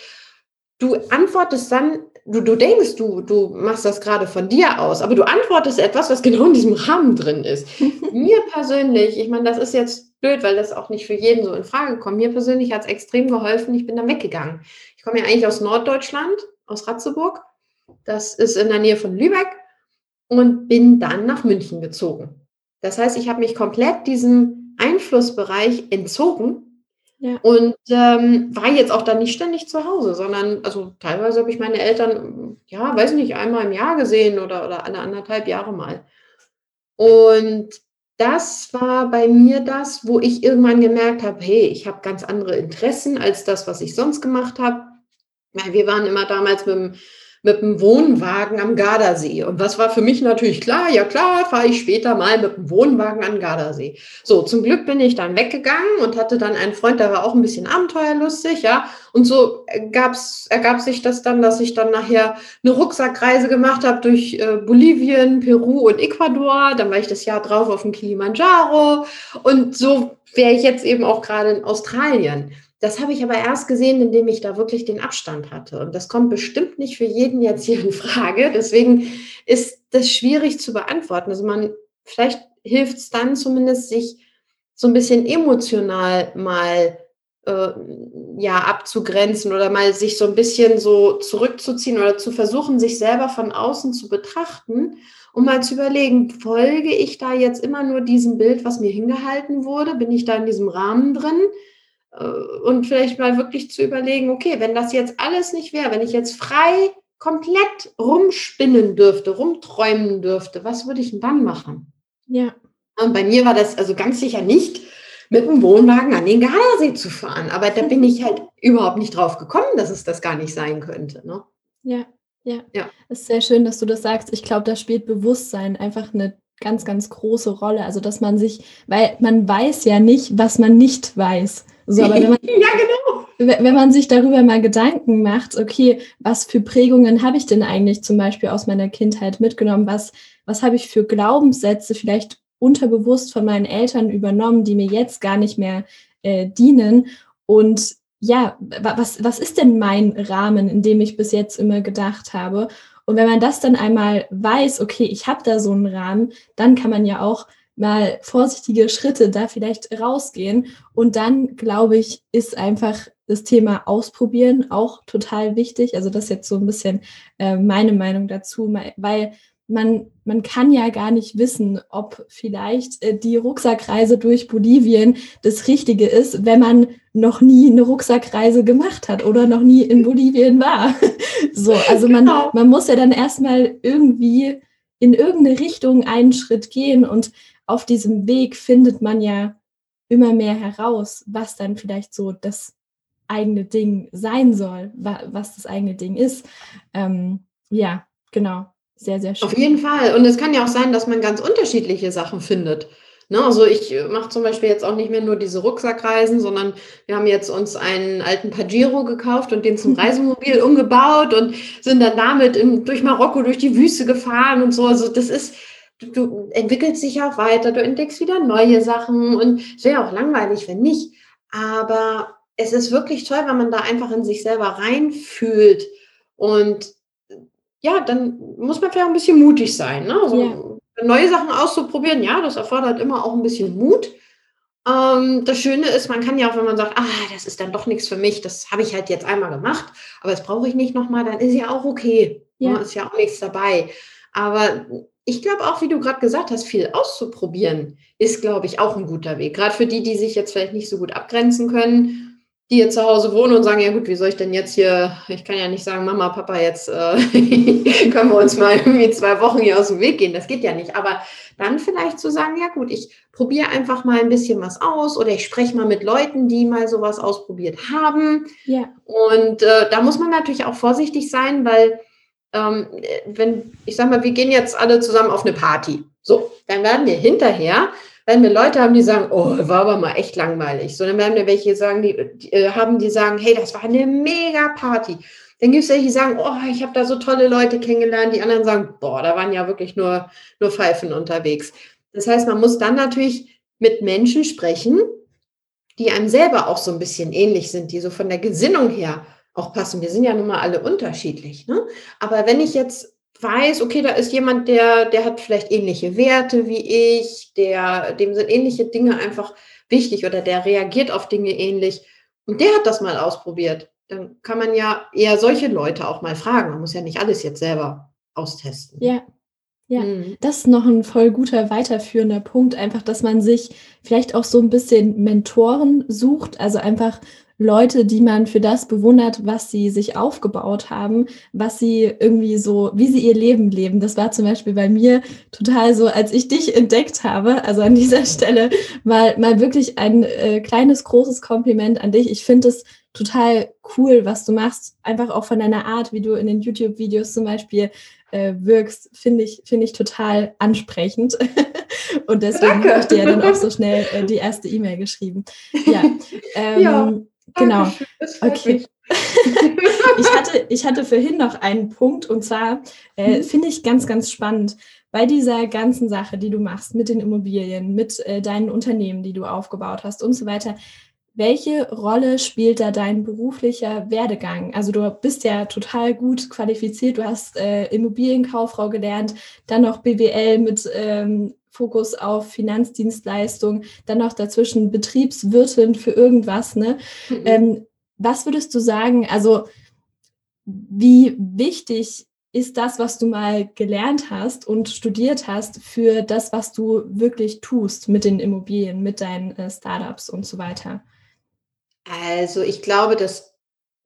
Du antwortest dann du, du denkst, du, du machst das gerade von dir aus, aber du antwortest etwas, was genau in diesem Rahmen drin ist. Mir persönlich, ich meine, das ist jetzt blöd, weil das auch nicht für jeden so in Frage kommt. Mir persönlich hat es extrem geholfen. Ich bin dann weggegangen. Ich komme ja eigentlich aus Norddeutschland, aus Ratzeburg. Das ist in der Nähe von Lübeck und bin dann nach München gezogen. Das heißt, ich habe mich komplett diesem Einflussbereich entzogen ja. Und ähm, war jetzt auch dann nicht ständig zu Hause, sondern also teilweise habe ich meine Eltern, ja, weiß nicht, einmal im Jahr gesehen oder, oder alle anderthalb Jahre mal. Und das war bei mir das, wo ich irgendwann gemerkt habe, hey, ich habe ganz andere Interessen als das, was ich sonst gemacht habe. Wir waren immer damals mit dem mit dem Wohnwagen am Gardasee. Und was war für mich natürlich klar? Ja klar, fahre ich später mal mit dem Wohnwagen an Gardasee. So, zum Glück bin ich dann weggegangen und hatte dann einen Freund, der war auch ein bisschen abenteuerlustig, ja. Und so gab's, ergab sich das dann, dass ich dann nachher eine Rucksackreise gemacht habe durch äh, Bolivien, Peru und Ecuador. Dann war ich das Jahr drauf auf dem Kilimanjaro. Und so wäre ich jetzt eben auch gerade in Australien. Das habe ich aber erst gesehen, indem ich da wirklich den Abstand hatte. Und das kommt bestimmt nicht für jeden jetzt hier in Frage. Deswegen ist das schwierig zu beantworten. Also man, vielleicht hilft es dann zumindest, sich so ein bisschen emotional mal äh, ja abzugrenzen oder mal sich so ein bisschen so zurückzuziehen oder zu versuchen, sich selber von außen zu betrachten, um mal zu überlegen, folge ich da jetzt immer nur diesem Bild, was mir hingehalten wurde? Bin ich da in diesem Rahmen drin? Äh, und vielleicht mal wirklich zu überlegen, okay, wenn das jetzt alles nicht wäre, wenn ich jetzt frei komplett rumspinnen dürfte, rumträumen dürfte, was würde ich denn dann machen? Ja. Und bei mir war das also ganz sicher nicht mit dem Wohnwagen an den Gardasee zu fahren. Aber da bin ich halt überhaupt nicht drauf gekommen, dass es das gar nicht sein könnte. Ne? Ja, ja. Ja. Es ist sehr schön, dass du das sagst. Ich glaube, da spielt Bewusstsein einfach eine ganz, ganz große Rolle. Also, dass man sich, weil man weiß ja nicht, was man nicht weiß. So, aber wenn man, ja, genau. wenn man sich darüber mal Gedanken macht, okay, was für Prägungen habe ich denn eigentlich zum Beispiel aus meiner Kindheit mitgenommen? Was, was habe ich für Glaubenssätze vielleicht unterbewusst von meinen Eltern übernommen, die mir jetzt gar nicht mehr äh, dienen? Und ja, was, was ist denn mein Rahmen, in dem ich bis jetzt immer gedacht habe? Und wenn man das dann einmal weiß, okay, ich habe da so einen Rahmen, dann kann man ja auch mal vorsichtige Schritte da vielleicht rausgehen. Und dann, glaube ich, ist einfach das Thema Ausprobieren auch total wichtig. Also das ist jetzt so ein bisschen äh, meine Meinung dazu, weil man, man kann ja gar nicht wissen, ob vielleicht äh, die Rucksackreise durch Bolivien das Richtige ist, wenn man noch nie eine Rucksackreise gemacht hat oder noch nie in Bolivien war. so, also man, genau. man muss ja dann erstmal irgendwie in irgendeine Richtung einen Schritt gehen und auf diesem Weg findet man ja immer mehr heraus, was dann vielleicht so das eigene Ding sein soll, was das eigene Ding ist. Ähm, ja, genau. Sehr, sehr schön. Auf jeden Fall. Und es kann ja auch sein, dass man ganz unterschiedliche Sachen findet. Ne, also ich mache zum Beispiel jetzt auch nicht mehr nur diese Rucksackreisen, sondern wir haben jetzt uns einen alten Pajero gekauft und den zum Reisemobil umgebaut und sind dann damit in, durch Marokko durch die Wüste gefahren und so. Also das ist, du, du entwickelst dich auch weiter, du entdeckst wieder neue Sachen und es wäre auch langweilig, wenn nicht. Aber es ist wirklich toll, wenn man da einfach in sich selber reinfühlt. Und ja, dann muss man vielleicht ein bisschen mutig sein. Ne? Also, ja. Neue Sachen auszuprobieren, ja, das erfordert immer auch ein bisschen Mut. Ähm, das Schöne ist, man kann ja auch, wenn man sagt, ah, das ist dann doch nichts für mich, das habe ich halt jetzt einmal gemacht, aber das brauche ich nicht nochmal, dann ist ja auch okay. Ne? Ja. Ne? Ist ja auch nichts dabei. Aber ich glaube auch, wie du gerade gesagt hast, viel auszuprobieren ist, glaube ich, auch ein guter Weg. Gerade für die, die sich jetzt vielleicht nicht so gut abgrenzen können, die hier zu Hause wohnen und sagen, ja gut, wie soll ich denn jetzt hier, ich kann ja nicht sagen, Mama, Papa, jetzt äh, können wir uns mal irgendwie zwei Wochen hier aus dem Weg gehen. Das geht ja nicht. Aber dann vielleicht zu sagen, ja gut, ich probiere einfach mal ein bisschen was aus oder ich spreche mal mit Leuten, die mal sowas ausprobiert haben. Ja. Und äh, da muss man natürlich auch vorsichtig sein, weil ähm, wenn, ich sag mal, wir gehen jetzt alle zusammen auf eine Party. So, dann werden wir hinterher, werden wir Leute haben, die sagen, oh, war aber mal echt langweilig. So, dann werden wir welche sagen, die, die äh, haben, die sagen, hey, das war eine mega Party. Dann gibt es welche, die sagen, oh, ich habe da so tolle Leute kennengelernt. Die anderen sagen, boah, da waren ja wirklich nur, nur Pfeifen unterwegs. Das heißt, man muss dann natürlich mit Menschen sprechen, die einem selber auch so ein bisschen ähnlich sind, die so von der Gesinnung her auch passen. Wir sind ja nun mal alle unterschiedlich. Ne? Aber wenn ich jetzt weiß, okay, da ist jemand, der, der hat vielleicht ähnliche Werte wie ich, der, dem sind ähnliche Dinge einfach wichtig oder der reagiert auf Dinge ähnlich und der hat das mal ausprobiert, dann kann man ja eher solche Leute auch mal fragen. Man muss ja nicht alles jetzt selber austesten. Ja, ja, mhm. das ist noch ein voll guter weiterführender Punkt, einfach, dass man sich vielleicht auch so ein bisschen Mentoren sucht, also einfach Leute, die man für das bewundert, was sie sich aufgebaut haben, was sie irgendwie so, wie sie ihr Leben leben. Das war zum Beispiel bei mir total so, als ich dich entdeckt habe. Also an dieser Stelle mal, mal wirklich ein äh, kleines, großes Kompliment an dich. Ich finde es total cool, was du machst. Einfach auch von deiner Art, wie du in den YouTube-Videos zum Beispiel äh, wirkst, finde ich, finde ich total ansprechend. Und deswegen habe ich dir dann auch so schnell äh, die erste E-Mail geschrieben. Ja, ähm, ja genau. Okay. ich, hatte, ich hatte vorhin noch einen Punkt und zwar äh, mhm. finde ich ganz, ganz spannend bei dieser ganzen Sache, die du machst mit den Immobilien, mit äh, deinen Unternehmen, die du aufgebaut hast und so weiter. Welche Rolle spielt da dein beruflicher Werdegang? Also du bist ja total gut qualifiziert, du hast äh, Immobilienkauffrau gelernt, dann noch BWL mit ähm, Fokus auf Finanzdienstleistung, dann noch dazwischen Betriebswirtin für irgendwas. Ne? Mhm. Ähm, was würdest du sagen, also wie wichtig ist das, was du mal gelernt hast und studiert hast, für das, was du wirklich tust mit den Immobilien, mit deinen äh, Startups und so weiter? Also ich glaube, dass,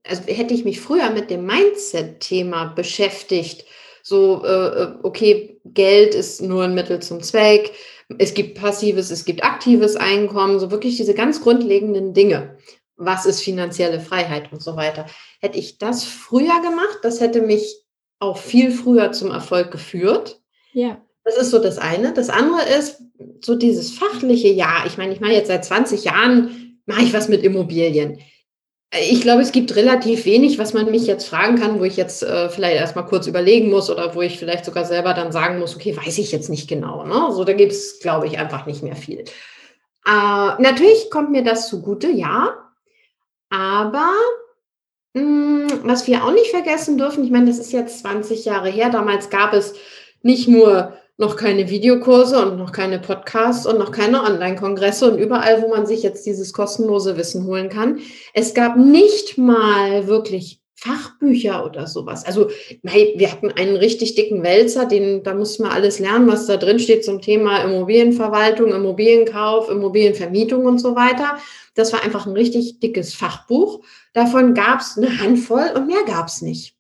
also hätte ich mich früher mit dem Mindset-Thema beschäftigt, so, äh, äh, okay, Geld ist nur ein Mittel zum Zweck, es gibt passives, es gibt aktives Einkommen, so wirklich diese ganz grundlegenden Dinge. Was ist finanzielle Freiheit und so weiter. Hätte ich das früher gemacht, das hätte mich auch viel früher zum Erfolg geführt. Ja. Das ist so das eine. Das andere ist so dieses fachliche, ja, ich meine, ich mache jetzt seit 20 Jahren mache ich was mit Immobilien? Ich glaube, es gibt relativ wenig, was man mich jetzt fragen kann, wo ich jetzt äh, vielleicht erstmal kurz überlegen muss oder wo ich vielleicht sogar selber dann sagen muss, okay, weiß ich jetzt nicht genau. Ne? So, da gibt es, glaube ich, einfach nicht mehr viel. Äh, natürlich kommt mir das zugute, ja. Aber mh, hm, was wir auch nicht vergessen dürfen, ich meine, das ist jetzt 20 Jahre her. Damals gab es nicht nur noch keine Videokurse und noch keine Podcasts und noch keine Online-Kongresse und überall, wo man sich jetzt dieses kostenlose Wissen holen kann. Es gab nicht mal wirklich Fachbücher oder sowas. Also wir hatten einen richtig dicken Wälzer, den, da musste man alles lernen, was da drin steht zum Thema Immobilienverwaltung, Immobilienkauf, Immobilienvermietung und so weiter. Das war einfach ein richtig dickes Fachbuch. Davon gab es eine Handvoll und mehr gab es nicht.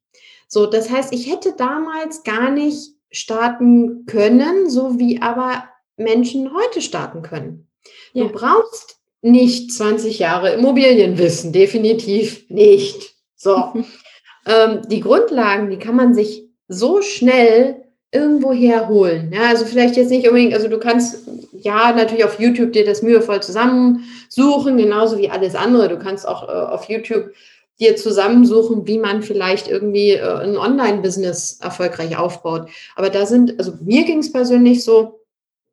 So, das heißt, ich hätte damals gar nicht starten können, so wie aber Menschen heute starten können. Ja. Du brauchst nicht 20 Jahre Immobilienwissen, definitiv nicht. So. ähm, die Grundlagen, die kann man sich so schnell irgendwo herholen. Ja, also vielleicht jetzt nicht unbedingt, also du kannst ja natürlich auf YouTube dir das mühevoll zusammensuchen, genauso wie alles andere. Du kannst auch äh, auf YouTube dir zusammensuchen, wie man vielleicht irgendwie äh, ein Online-Business erfolgreich aufbaut. Aber da sind, also mir ging es persönlich so,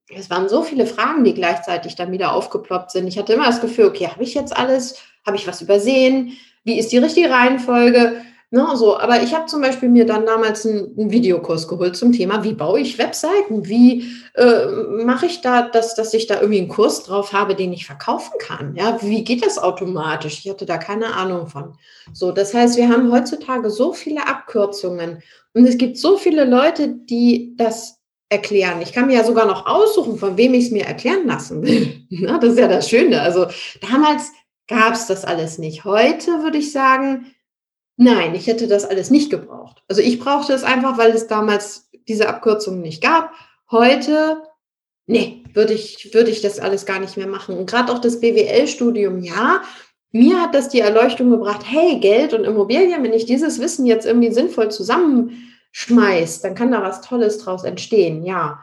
es waren so viele Fragen, die gleichzeitig dann wieder aufgeploppt sind. Ich hatte immer das Gefühl, okay, habe ich jetzt alles? Habe ich was übersehen? Wie ist die richtige Reihenfolge? Ne, so, aber ich habe zum Beispiel mir dann damals einen, einen, Videokurs geholt zum Thema, wie baue ich Webseiten, wie äh, mache ich da, dass, dass ich da irgendwie einen Kurs drauf habe, den ich verkaufen kann. Ja, wie geht das automatisch? Ich hatte da keine Ahnung von. So, das heißt, wir haben heutzutage so viele Abkürzungen und es gibt so viele Leute, die das erklären. Ich kann mir ja sogar noch aussuchen, von wem ich es mir erklären lassen will. Na, das ist ja das Schöne. Also damals gab es das alles nicht. Heute würde ich sagen, Nein, ich hätte das alles nicht gebraucht. Also ich brauchte es einfach, weil es damals diese Abkürzungen nicht gab. Heute, nee, würde ich, würde ich das alles gar nicht mehr machen. Und gerade auch das BWL-Studium, ja, mir hat das die Erleuchtung gebracht, hey, Geld und Immobilien, wenn ich dieses Wissen jetzt irgendwie sinnvoll zusammenschmeiß, dann kann da was Tolles draus entstehen, ja.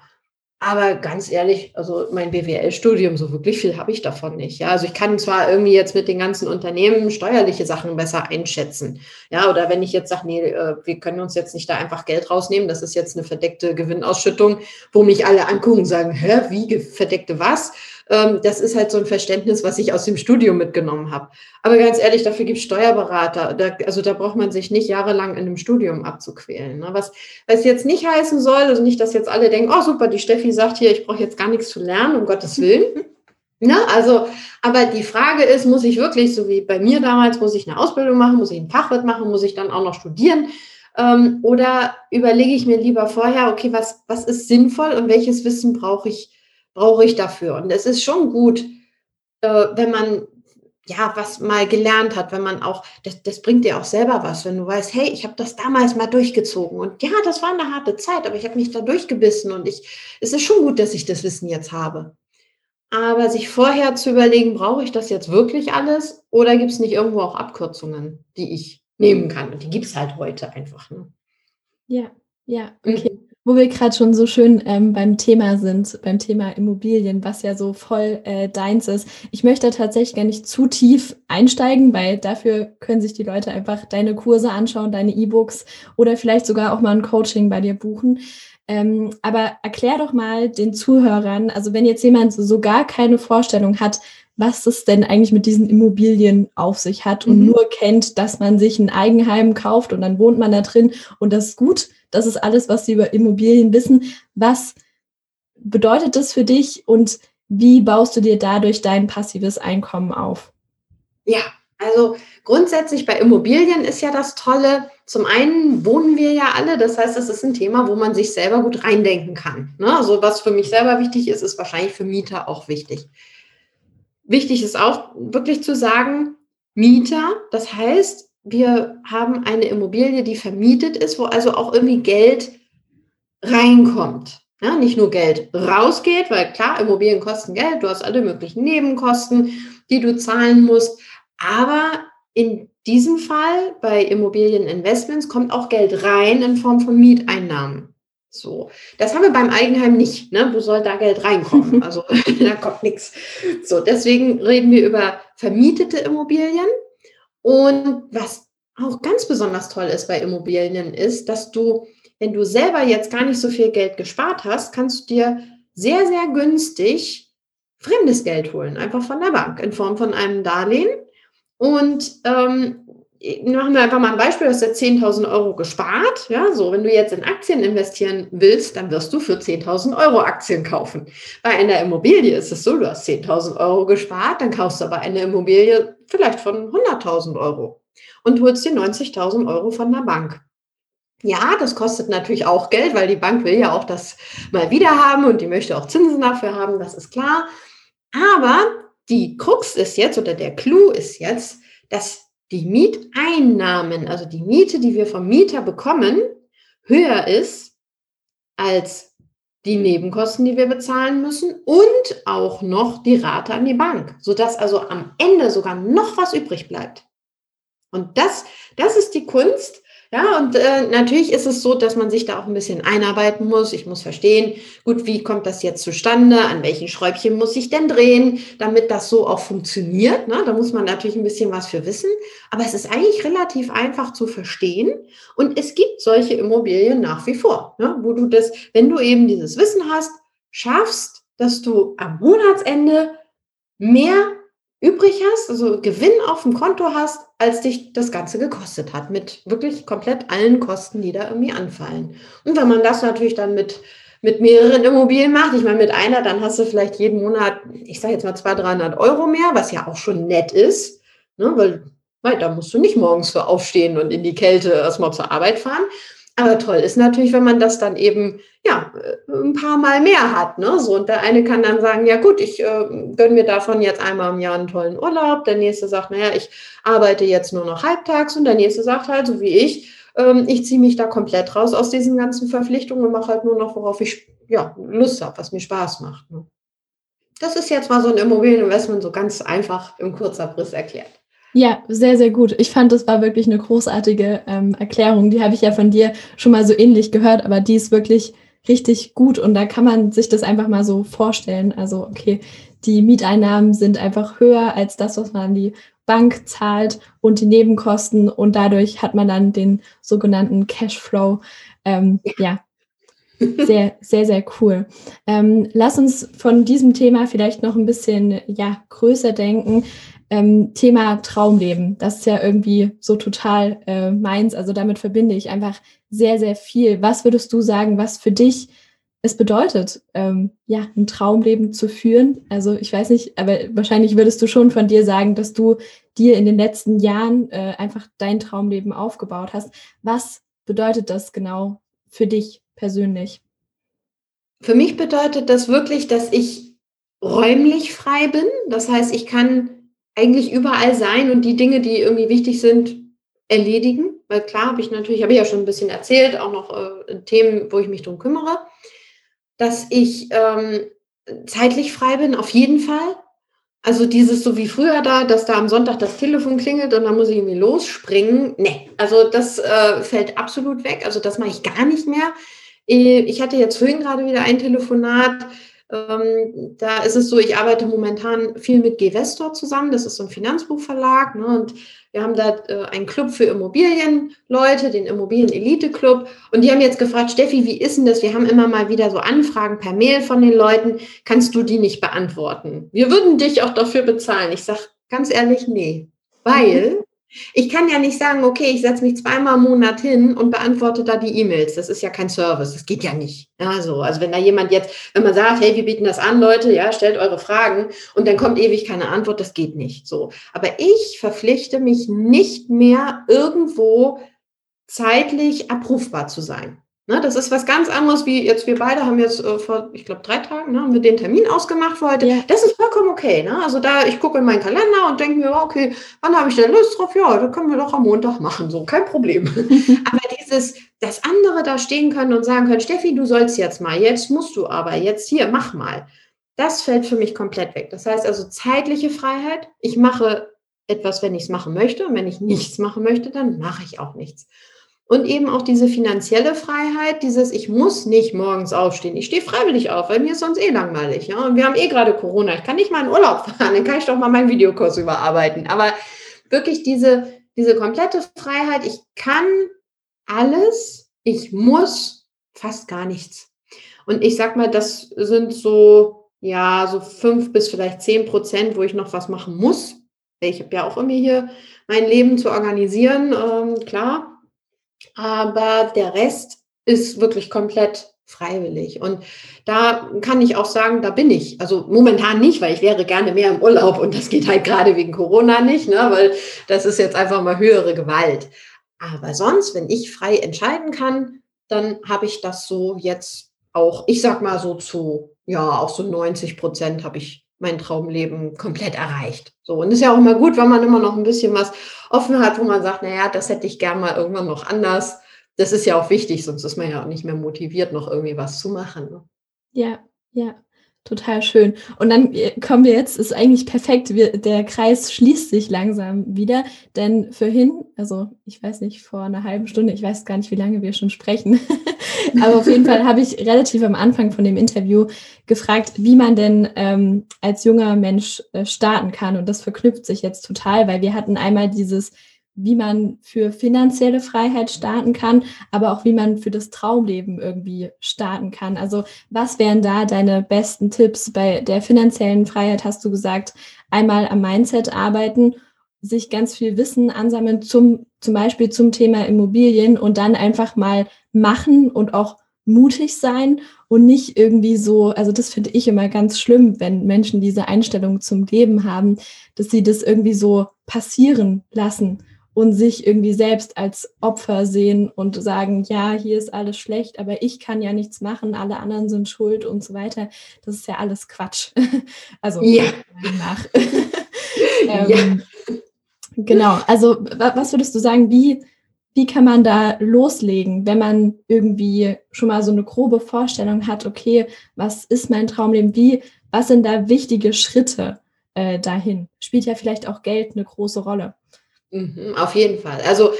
Aber ganz ehrlich, also mein BWL-Studium, so wirklich viel habe ich davon nicht. Ja, also ich kann zwar irgendwie jetzt mit den ganzen Unternehmen steuerliche Sachen besser einschätzen. Ja, oder wenn ich jetzt sage, nee, äh, wir können uns jetzt nicht da einfach Geld rausnehmen, das ist jetzt eine verdeckte Gewinnausschüttung, wo mich alle angucken und sagen, hä, wie verdeckte was? Ähm, das ist halt so ein Verständnis, was ich aus dem Studium mitgenommen habe. Aber ganz ehrlich, dafür gibt es Steuerberater. Da, also da braucht man sich nicht jahrelang in einem Studium abzuquälen. Ne? Was, was jetzt nicht heißen soll, also nicht, dass jetzt alle denken, oh super, die Steffi sagt hier, ich brauche jetzt gar nichts zu lernen, um Gottes Willen. Ne? Also, aber die Frage ist, muss ich wirklich, so wie bei mir damals, muss ich eine Ausbildung machen, muss ich einen Fachwirt machen, muss ich dann auch noch studieren? Ähm, oder überlege ich mir lieber vorher, okay, was, was ist sinnvoll und welches Wissen brauche ich brauche ich dafür. Und es ist schon gut, äh, wenn man ja, was mal gelernt hat, wenn man auch, das, das bringt dir auch selber was, wenn du weißt, hey, ich habe das damals mal durchgezogen und ja, das war eine harte Zeit, aber ich habe mich da durchgebissen und ich, es ist schon gut, dass ich das Wissen jetzt habe. Aber sich vorher zu überlegen, brauche ich das jetzt wirklich alles oder gibt es nicht irgendwo auch Abkürzungen, die ich nehmen kann? Und die gibt es halt heute einfach. Ne? Ja, ja, okay. Wo wir gerade schon so schön ähm, beim Thema sind, beim Thema Immobilien, was ja so voll äh, deins ist. Ich möchte tatsächlich gar nicht zu tief einsteigen, weil dafür können sich die Leute einfach deine Kurse anschauen, deine E-Books oder vielleicht sogar auch mal ein Coaching bei dir buchen. Ähm, aber erklär doch mal den Zuhörern, also wenn jetzt jemand so gar keine Vorstellung hat, was es denn eigentlich mit diesen Immobilien auf sich hat und mhm. nur kennt, dass man sich ein Eigenheim kauft und dann wohnt man da drin und das ist gut das ist alles, was sie über Immobilien wissen. Was bedeutet das für dich und wie baust du dir dadurch dein passives Einkommen auf? Ja, also grundsätzlich bei Immobilien ist ja das Tolle. Zum einen wohnen wir ja alle, das heißt, es ist ein Thema, wo man sich selber gut reindenken kann. Ne? Also was für mich selber wichtig ist, ist wahrscheinlich für Mieter auch wichtig. Wichtig ist auch wirklich zu sagen, Mieter, das heißt, wir haben eine Immobilie, die vermietet ist, wo also auch irgendwie Geld reinkommt. Ja, nicht nur Geld rausgeht, weil klar, Immobilien kosten Geld, du hast alle möglichen Nebenkosten, die du zahlen musst. Aber in diesem Fall bei Immobilieninvestments kommt auch Geld rein in Form von Mieteinnahmen. So, das haben wir beim Eigenheim nicht. Ne? Wo soll da Geld reinkommen? Also da kommt nichts. So, deswegen reden wir über vermietete Immobilien. Und was auch ganz besonders toll ist bei Immobilien ist, dass du, wenn du selber jetzt gar nicht so viel Geld gespart hast, kannst du dir sehr, sehr günstig fremdes Geld holen, einfach von der Bank in Form von einem Darlehen. Und ähm, machen wir einfach mal ein Beispiel, du hast jetzt 10.000 Euro gespart. Ja, so, wenn du jetzt in Aktien investieren willst, dann wirst du für 10.000 Euro Aktien kaufen. Bei einer Immobilie ist es so, du hast 10.000 Euro gespart, dann kaufst du aber eine Immobilie vielleicht von 100.000 Euro und holst dir 90.000 Euro von der Bank. Ja, das kostet natürlich auch Geld, weil die Bank will ja auch das mal wieder haben und die möchte auch Zinsen dafür haben, das ist klar. Aber die Krux ist jetzt oder der Clou ist jetzt, dass die Mieteinnahmen, also die Miete, die wir vom Mieter bekommen, höher ist als die Nebenkosten, die wir bezahlen müssen und auch noch die Rate an die Bank, sodass also am Ende sogar noch was übrig bleibt. Und das, das ist die Kunst, ja, und äh, natürlich ist es so, dass man sich da auch ein bisschen einarbeiten muss. Ich muss verstehen, gut, wie kommt das jetzt zustande? An welchen Schräubchen muss ich denn drehen, damit das so auch funktioniert? Ne? Da muss man natürlich ein bisschen was für wissen. Aber es ist eigentlich relativ einfach zu verstehen. Und es gibt solche Immobilien nach wie vor, ne? wo du das, wenn du eben dieses Wissen hast, schaffst, dass du am Monatsende mehr übrig hast, also Gewinn auf dem Konto hast, als dich das Ganze gekostet hat, mit wirklich komplett allen Kosten, die da irgendwie anfallen. Und wenn man das natürlich dann mit, mit mehreren Immobilien macht, ich meine, mit einer, dann hast du vielleicht jeden Monat, ich sage jetzt mal 200, 300 Euro mehr, was ja auch schon nett ist, ne, weil, weil da musst du nicht morgens für aufstehen und in die Kälte erstmal zur Arbeit fahren, aber toll ist natürlich, wenn man das dann eben ja ein paar Mal mehr hat. Ne? So, und der eine kann dann sagen, ja gut, ich äh, gönne mir davon jetzt einmal im Jahr einen tollen Urlaub. Der nächste sagt, naja, ich arbeite jetzt nur noch halbtags und der nächste sagt halt, so wie ich, ähm, ich ziehe mich da komplett raus aus diesen ganzen Verpflichtungen und mache halt nur noch, worauf ich ja, Lust habe, was mir Spaß macht. Ne? Das ist jetzt mal so ein Immobilieninvestment so ganz einfach im Kurzabriss erklärt. Ja, sehr, sehr gut. Ich fand, das war wirklich eine großartige ähm, Erklärung. Die habe ich ja von dir schon mal so ähnlich gehört, aber die ist wirklich richtig gut und da kann man sich das einfach mal so vorstellen. Also, okay, die Mieteinnahmen sind einfach höher als das, was man an die Bank zahlt und die Nebenkosten und dadurch hat man dann den sogenannten Cashflow. Ähm, ja, sehr, sehr, sehr cool. Ähm, lass uns von diesem Thema vielleicht noch ein bisschen ja, größer denken. Ähm, Thema Traumleben, das ist ja irgendwie so total äh, meins. Also damit verbinde ich einfach sehr, sehr viel. Was würdest du sagen, was für dich es bedeutet, ähm, ja, ein Traumleben zu führen? Also ich weiß nicht, aber wahrscheinlich würdest du schon von dir sagen, dass du dir in den letzten Jahren äh, einfach dein Traumleben aufgebaut hast. Was bedeutet das genau für dich persönlich? Für mich bedeutet das wirklich, dass ich räumlich frei bin. Das heißt, ich kann eigentlich überall sein und die Dinge, die irgendwie wichtig sind, erledigen. Weil klar habe ich natürlich, habe ich ja schon ein bisschen erzählt, auch noch äh, Themen, wo ich mich drum kümmere. Dass ich ähm, zeitlich frei bin, auf jeden Fall. Also dieses so wie früher da, dass da am Sonntag das Telefon klingelt und dann muss ich irgendwie losspringen. Nee, also das äh, fällt absolut weg. Also das mache ich gar nicht mehr. Äh, ich hatte jetzt vorhin gerade wieder ein Telefonat ähm, da ist es so, ich arbeite momentan viel mit Gvestor zusammen. Das ist so ein Finanzbuchverlag. Ne? Und wir haben da äh, einen Club für Immobilienleute, den Immobilien-Elite-Club. Und die haben jetzt gefragt, Steffi, wie ist denn das? Wir haben immer mal wieder so Anfragen per Mail von den Leuten. Kannst du die nicht beantworten? Wir würden dich auch dafür bezahlen. Ich sage ganz ehrlich, nee. Weil ich kann ja nicht sagen, okay, ich setze mich zweimal im Monat hin und beantworte da die E-Mails. Das ist ja kein Service. Das geht ja nicht. Ja, so. Also wenn da jemand jetzt, wenn man sagt, hey, wir bieten das an, Leute, ja, stellt eure Fragen und dann kommt ewig keine Antwort, das geht nicht. So. Aber ich verpflichte mich nicht mehr irgendwo zeitlich abrufbar zu sein. Ne, das ist was ganz anderes, wie jetzt wir beide haben jetzt äh, vor, ich glaube, drei Tagen, ne, haben wir den Termin ausgemacht für heute. Ja. Das ist vollkommen okay. Ne? Also da, ich gucke in meinen Kalender und denke mir, okay, wann habe ich denn Lust drauf? Ja, da können wir doch am Montag machen, so, kein Problem. aber dieses, dass andere da stehen können und sagen können, Steffi, du sollst jetzt mal, jetzt musst du aber, jetzt hier, mach mal. Das fällt für mich komplett weg. Das heißt also zeitliche Freiheit. Ich mache etwas, wenn ich es machen möchte. Und wenn ich nichts machen möchte, dann mache ich auch nichts. Und eben auch diese finanzielle Freiheit, dieses, ich muss nicht morgens aufstehen. Ich stehe freiwillig auf, weil mir ist sonst eh langweilig. Ja? Und wir haben eh gerade Corona. Ich kann nicht mal in Urlaub fahren, dann kann ich doch mal meinen Videokurs überarbeiten. Aber wirklich diese, diese komplette Freiheit, ich kann alles, ich muss fast gar nichts. Und ich sag mal, das sind so, ja, so fünf bis vielleicht zehn Prozent, wo ich noch was machen muss. Ich habe ja auch immer hier mein Leben zu organisieren, ähm, klar aber der Rest ist wirklich komplett freiwillig. Und da kann ich auch sagen, da bin ich. Also momentan nicht, weil ich wäre gerne mehr im Urlaub und das geht halt gerade wegen Corona nicht, ne? weil das ist jetzt einfach mal höhere Gewalt. Aber sonst, wenn ich frei entscheiden kann, dann habe ich das so jetzt auch, ich sag mal so zu, ja, auch so 90 Prozent habe ich mein Traumleben komplett erreicht. So, und ist ja auch immer gut, wenn man immer noch ein bisschen was offen hat, wo man sagt, naja, das hätte ich gern mal irgendwann noch anders. Das ist ja auch wichtig, sonst ist man ja auch nicht mehr motiviert, noch irgendwie was zu machen. Ne? Ja, ja. Total schön. Und dann äh, kommen wir jetzt, ist eigentlich perfekt, wir, der Kreis schließt sich langsam wieder, denn vorhin, also ich weiß nicht, vor einer halben Stunde, ich weiß gar nicht, wie lange wir schon sprechen, aber auf jeden Fall habe ich relativ am Anfang von dem Interview gefragt, wie man denn ähm, als junger Mensch äh, starten kann. Und das verknüpft sich jetzt total, weil wir hatten einmal dieses wie man für finanzielle Freiheit starten kann, aber auch wie man für das Traumleben irgendwie starten kann. Also was wären da deine besten Tipps? Bei der finanziellen Freiheit hast du gesagt, einmal am Mindset arbeiten, sich ganz viel Wissen ansammeln zum, zum Beispiel zum Thema Immobilien und dann einfach mal machen und auch mutig sein und nicht irgendwie so, also das finde ich immer ganz schlimm, wenn Menschen diese Einstellung zum Leben haben, dass sie das irgendwie so passieren lassen und sich irgendwie selbst als Opfer sehen und sagen, ja, hier ist alles schlecht, aber ich kann ja nichts machen, alle anderen sind schuld und so weiter. Das ist ja alles Quatsch. also ja. nach. ähm, ja. Genau, also was würdest du sagen, wie, wie kann man da loslegen, wenn man irgendwie schon mal so eine grobe Vorstellung hat, okay, was ist mein Traumleben, wie, was sind da wichtige Schritte äh, dahin? Spielt ja vielleicht auch Geld eine große Rolle. Mhm, auf jeden Fall. Also,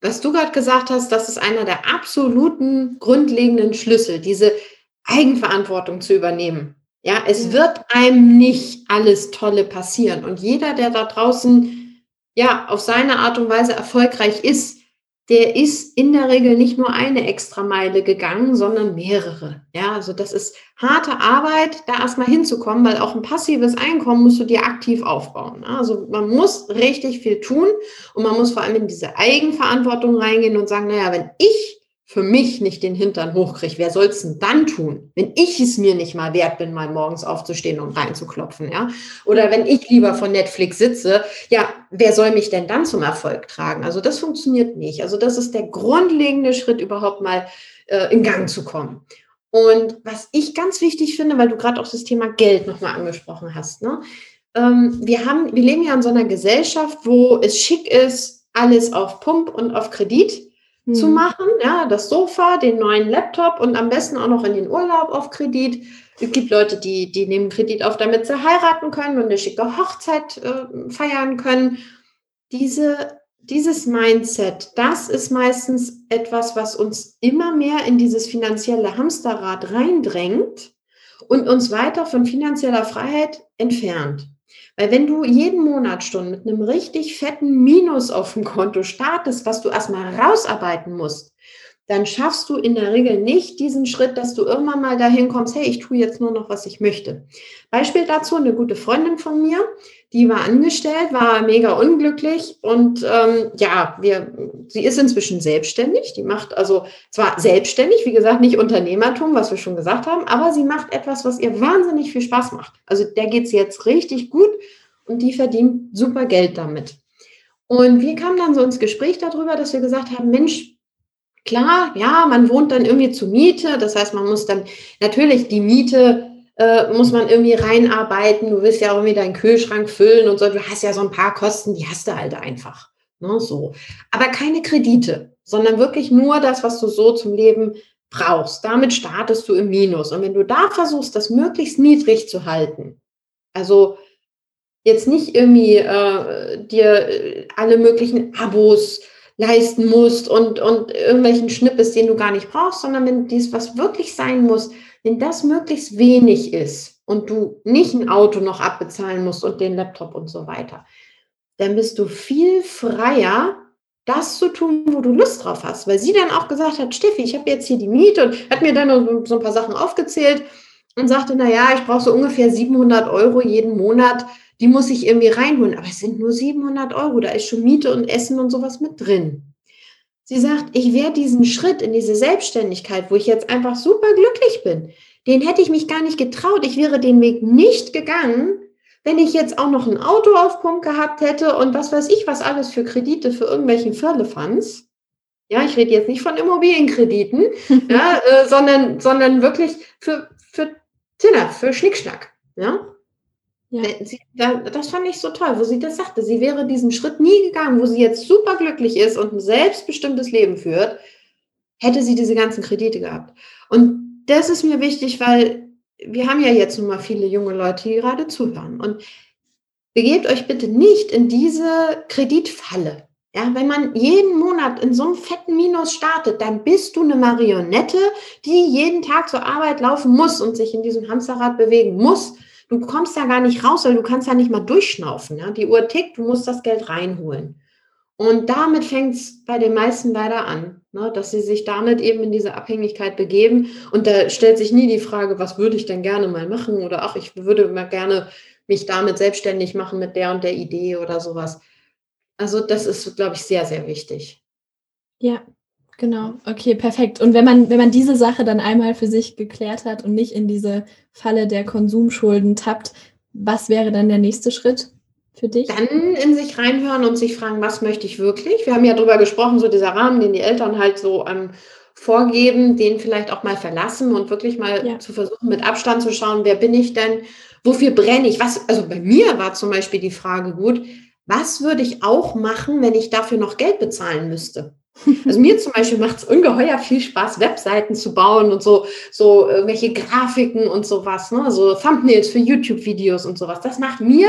was du gerade gesagt hast, das ist einer der absoluten grundlegenden Schlüssel, diese Eigenverantwortung zu übernehmen. Ja, es ja. wird einem nicht alles Tolle passieren. Und jeder, der da draußen ja auf seine Art und Weise erfolgreich ist, der ist in der Regel nicht nur eine Extrameile gegangen, sondern mehrere. Ja, also das ist harte Arbeit, da erstmal hinzukommen, weil auch ein passives Einkommen musst du dir aktiv aufbauen. Also man muss richtig viel tun und man muss vor allem in diese Eigenverantwortung reingehen und sagen, naja, wenn ich für mich nicht den Hintern hochkriege, wer soll es denn dann tun, wenn ich es mir nicht mal wert bin, mal morgens aufzustehen und reinzuklopfen, ja? Oder wenn ich lieber von Netflix sitze, ja, wer soll mich denn dann zum Erfolg tragen? Also das funktioniert nicht. Also das ist der grundlegende Schritt, überhaupt mal äh, in Gang zu kommen. Und was ich ganz wichtig finde, weil du gerade auch das Thema Geld nochmal angesprochen hast, ne? ähm, wir haben, wir leben ja in so einer Gesellschaft, wo es schick ist, alles auf Pump und auf Kredit hm. zu machen. Ja, das Sofa, den neuen Laptop und am besten auch noch in den Urlaub auf Kredit. Es gibt Leute, die, die nehmen Kredit auf, damit sie heiraten können und eine schicke Hochzeit äh, feiern können. Diese, dieses Mindset, das ist meistens etwas, was uns immer mehr in dieses finanzielle Hamsterrad reindrängt und uns weiter von finanzieller Freiheit entfernt. Weil wenn du jeden Monat schon mit einem richtig fetten Minus auf dem Konto startest, was du erstmal rausarbeiten musst, dann schaffst du in der Regel nicht diesen Schritt, dass du irgendwann mal dahin kommst, hey, ich tue jetzt nur noch, was ich möchte. Beispiel dazu, eine gute Freundin von mir, die war angestellt, war mega unglücklich und ähm, ja, wir, sie ist inzwischen selbstständig. Die macht also zwar selbstständig, wie gesagt, nicht Unternehmertum, was wir schon gesagt haben, aber sie macht etwas, was ihr wahnsinnig viel Spaß macht. Also der geht es jetzt richtig gut und die verdient super Geld damit. Und wir kamen dann so ins Gespräch darüber, dass wir gesagt haben, Mensch, klar, ja, man wohnt dann irgendwie zur Miete. Das heißt, man muss dann natürlich die Miete äh, muss man irgendwie reinarbeiten. Du willst ja auch irgendwie deinen Kühlschrank füllen und so. Du hast ja so ein paar Kosten, die hast du halt einfach. Ne, so. Aber keine Kredite, sondern wirklich nur das, was du so zum Leben brauchst. Damit startest du im Minus. Und wenn du da versuchst, das möglichst niedrig zu halten, also jetzt nicht irgendwie äh, dir äh, alle möglichen Abos leisten musst und, und irgendwelchen Schnippes, den du gar nicht brauchst, sondern wenn dies was wirklich sein muss, wenn das möglichst wenig ist und du nicht ein Auto noch abbezahlen musst und den Laptop und so weiter, dann bist du viel freier, das zu tun, wo du Lust drauf hast. Weil sie dann auch gesagt hat, Steffi, ich habe jetzt hier die Miete und hat mir dann so ein paar Sachen aufgezählt und sagte, naja, ich brauche so ungefähr 700 Euro jeden Monat, die muss ich irgendwie reinholen. Aber es sind nur 700 Euro, da ist schon Miete und Essen und sowas mit drin. Sie sagt, ich wäre diesen Schritt in diese Selbstständigkeit, wo ich jetzt einfach super glücklich bin, den hätte ich mich gar nicht getraut. Ich wäre den Weg nicht gegangen, wenn ich jetzt auch noch ein Auto auf Pump gehabt hätte und was weiß ich, was alles für Kredite für irgendwelchen Firlefanz. Ja, ich rede jetzt nicht von Immobilienkrediten, ja, äh, sondern, sondern wirklich für, für Zinner, für Schnickschnack. Ja? Ja. Äh, sie, das fand ich so toll, wo sie das sagte. Sie wäre diesen Schritt nie gegangen, wo sie jetzt super glücklich ist und ein selbstbestimmtes Leben führt, hätte sie diese ganzen Kredite gehabt. Und das ist mir wichtig, weil wir haben ja jetzt nun mal viele junge Leute, die gerade zuhören. Und begebt euch bitte nicht in diese Kreditfalle. Ja, wenn man jeden Monat in so einem fetten Minus startet, dann bist du eine Marionette, die jeden Tag zur Arbeit laufen muss und sich in diesem Hamsterrad bewegen muss du kommst da gar nicht raus, weil du kannst ja nicht mal durchschnaufen. Ja? Die Uhr tickt, du musst das Geld reinholen. Und damit fängt es bei den meisten leider an, ne? dass sie sich damit eben in diese Abhängigkeit begeben. Und da stellt sich nie die Frage, was würde ich denn gerne mal machen? Oder ach, ich würde mal gerne mich damit selbstständig machen mit der und der Idee oder sowas. Also das ist, glaube ich, sehr, sehr wichtig. Ja, Genau, okay, perfekt. Und wenn man, wenn man diese Sache dann einmal für sich geklärt hat und nicht in diese Falle der Konsumschulden tappt, was wäre dann der nächste Schritt für dich? Dann in sich reinhören und sich fragen, was möchte ich wirklich? Wir haben ja darüber gesprochen, so dieser Rahmen, den die Eltern halt so ähm, vorgeben, den vielleicht auch mal verlassen und wirklich mal ja. zu versuchen, mit Abstand zu schauen, wer bin ich denn? Wofür brenne ich? Was, also bei mir war zum Beispiel die Frage gut, was würde ich auch machen, wenn ich dafür noch Geld bezahlen müsste? Also mir zum Beispiel macht es ungeheuer viel Spaß, Webseiten zu bauen und so, so irgendwelche Grafiken und sowas, ne? so Thumbnails für YouTube-Videos und sowas. Das macht mir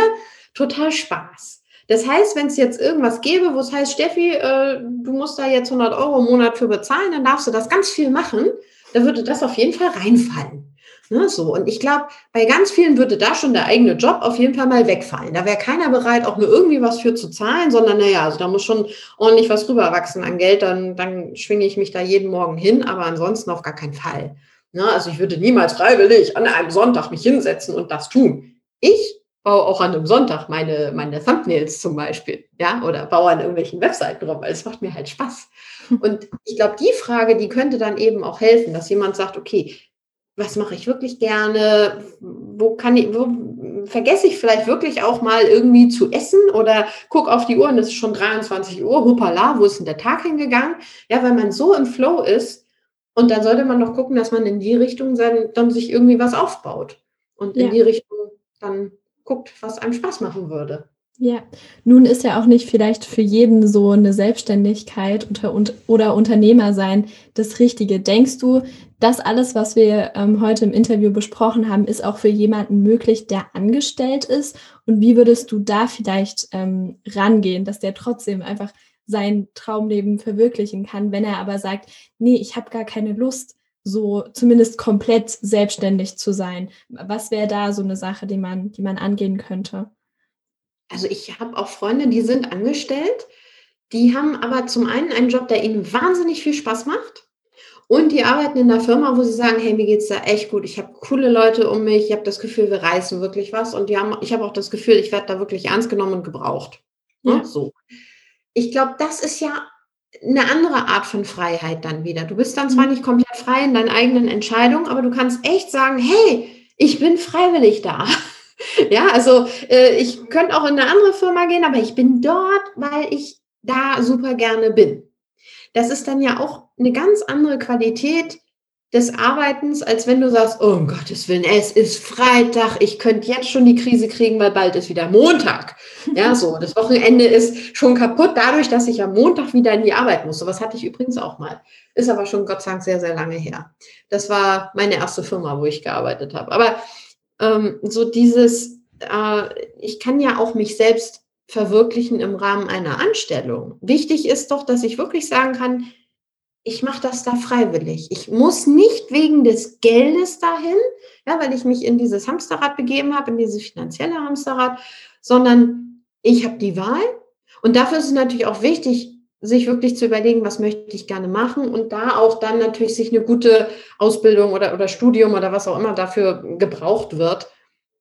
total Spaß. Das heißt, wenn es jetzt irgendwas gäbe, wo es heißt, Steffi, äh, du musst da jetzt 100 Euro im Monat für bezahlen, dann darfst du das ganz viel machen, dann würde das auf jeden Fall reinfallen. Ne, so. Und ich glaube, bei ganz vielen würde da schon der eigene Job auf jeden Fall mal wegfallen. Da wäre keiner bereit, auch nur irgendwie was für zu zahlen, sondern naja, also da muss schon ordentlich was rüberwachsen an Geld, dann, dann schwinge ich mich da jeden Morgen hin, aber ansonsten auf gar keinen Fall. Ne, also ich würde niemals freiwillig an einem Sonntag mich hinsetzen und das tun. Ich baue auch an einem Sonntag meine, meine Thumbnails zum Beispiel, ja, oder baue an irgendwelchen Webseiten rum, weil es macht mir halt Spaß. Und ich glaube, die Frage, die könnte dann eben auch helfen, dass jemand sagt, okay, was mache ich wirklich gerne, wo kann ich, wo vergesse ich vielleicht wirklich auch mal irgendwie zu essen oder guck auf die Uhr und es ist schon 23 Uhr, hoppala, wo ist denn der Tag hingegangen? Ja, weil man so im Flow ist und dann sollte man doch gucken, dass man in die Richtung sein, dann sich irgendwie was aufbaut und in ja. die Richtung dann guckt, was einem Spaß machen würde. Ja, nun ist ja auch nicht vielleicht für jeden so eine Selbstständigkeit oder Unternehmer sein das Richtige. Denkst du, das alles, was wir ähm, heute im Interview besprochen haben, ist auch für jemanden möglich, der angestellt ist? Und wie würdest du da vielleicht ähm, rangehen, dass der trotzdem einfach sein Traumleben verwirklichen kann, wenn er aber sagt, nee, ich habe gar keine Lust, so zumindest komplett selbstständig zu sein. Was wäre da so eine Sache, die man, die man angehen könnte? Also ich habe auch Freunde, die sind angestellt, die haben aber zum einen einen Job, der ihnen wahnsinnig viel Spaß macht. Und die arbeiten in einer Firma, wo sie sagen, hey, mir geht es da echt gut. Ich habe coole Leute um mich. Ich habe das Gefühl, wir reißen wirklich was. Und die haben, ich habe auch das Gefühl, ich werde da wirklich ernst genommen und gebraucht. Ja. So. Ich glaube, das ist ja eine andere Art von Freiheit dann wieder. Du bist dann zwar mhm. nicht komplett frei in deinen eigenen Entscheidungen, aber du kannst echt sagen, hey, ich bin freiwillig da. ja, also äh, ich könnte auch in eine andere Firma gehen, aber ich bin dort, weil ich da super gerne bin. Das ist dann ja auch eine ganz andere Qualität des Arbeitens, als wenn du sagst, oh um Gottes Willen, es ist Freitag, ich könnte jetzt schon die Krise kriegen, weil bald ist wieder Montag. Ja, so, das Wochenende ist schon kaputt dadurch, dass ich am Montag wieder in die Arbeit muss. So was hatte ich übrigens auch mal. Ist aber schon Gott sei Dank sehr, sehr lange her. Das war meine erste Firma, wo ich gearbeitet habe. Aber ähm, so dieses, äh, ich kann ja auch mich selbst verwirklichen im Rahmen einer Anstellung. Wichtig ist doch, dass ich wirklich sagen kann, ich mache das da freiwillig. Ich muss nicht wegen des Geldes dahin, ja, weil ich mich in dieses Hamsterrad begeben habe, in dieses finanzielle Hamsterrad, sondern ich habe die Wahl. Und dafür ist es natürlich auch wichtig, sich wirklich zu überlegen, was möchte ich gerne machen und da auch dann natürlich sich eine gute Ausbildung oder, oder Studium oder was auch immer dafür gebraucht wird,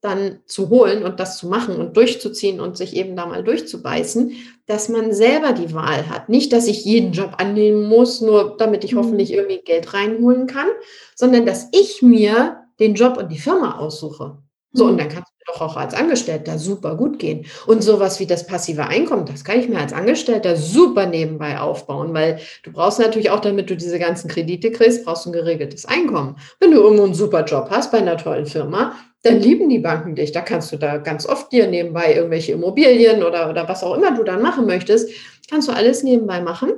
dann zu holen und das zu machen und durchzuziehen und sich eben da mal durchzubeißen, dass man selber die Wahl hat. Nicht, dass ich jeden Job annehmen muss, nur damit ich mhm. hoffentlich irgendwie Geld reinholen kann, sondern dass ich mir den Job und die Firma aussuche. So, und dann kann es mir doch auch als Angestellter super gut gehen. Und sowas wie das passive Einkommen, das kann ich mir als Angestellter super nebenbei aufbauen, weil du brauchst natürlich auch, damit du diese ganzen Kredite kriegst, brauchst du ein geregeltes Einkommen. Wenn du irgendwo einen super Job hast bei einer tollen Firma, dann lieben die Banken dich. Da kannst du da ganz oft dir nebenbei irgendwelche Immobilien oder, oder was auch immer du dann machen möchtest, kannst du alles nebenbei machen.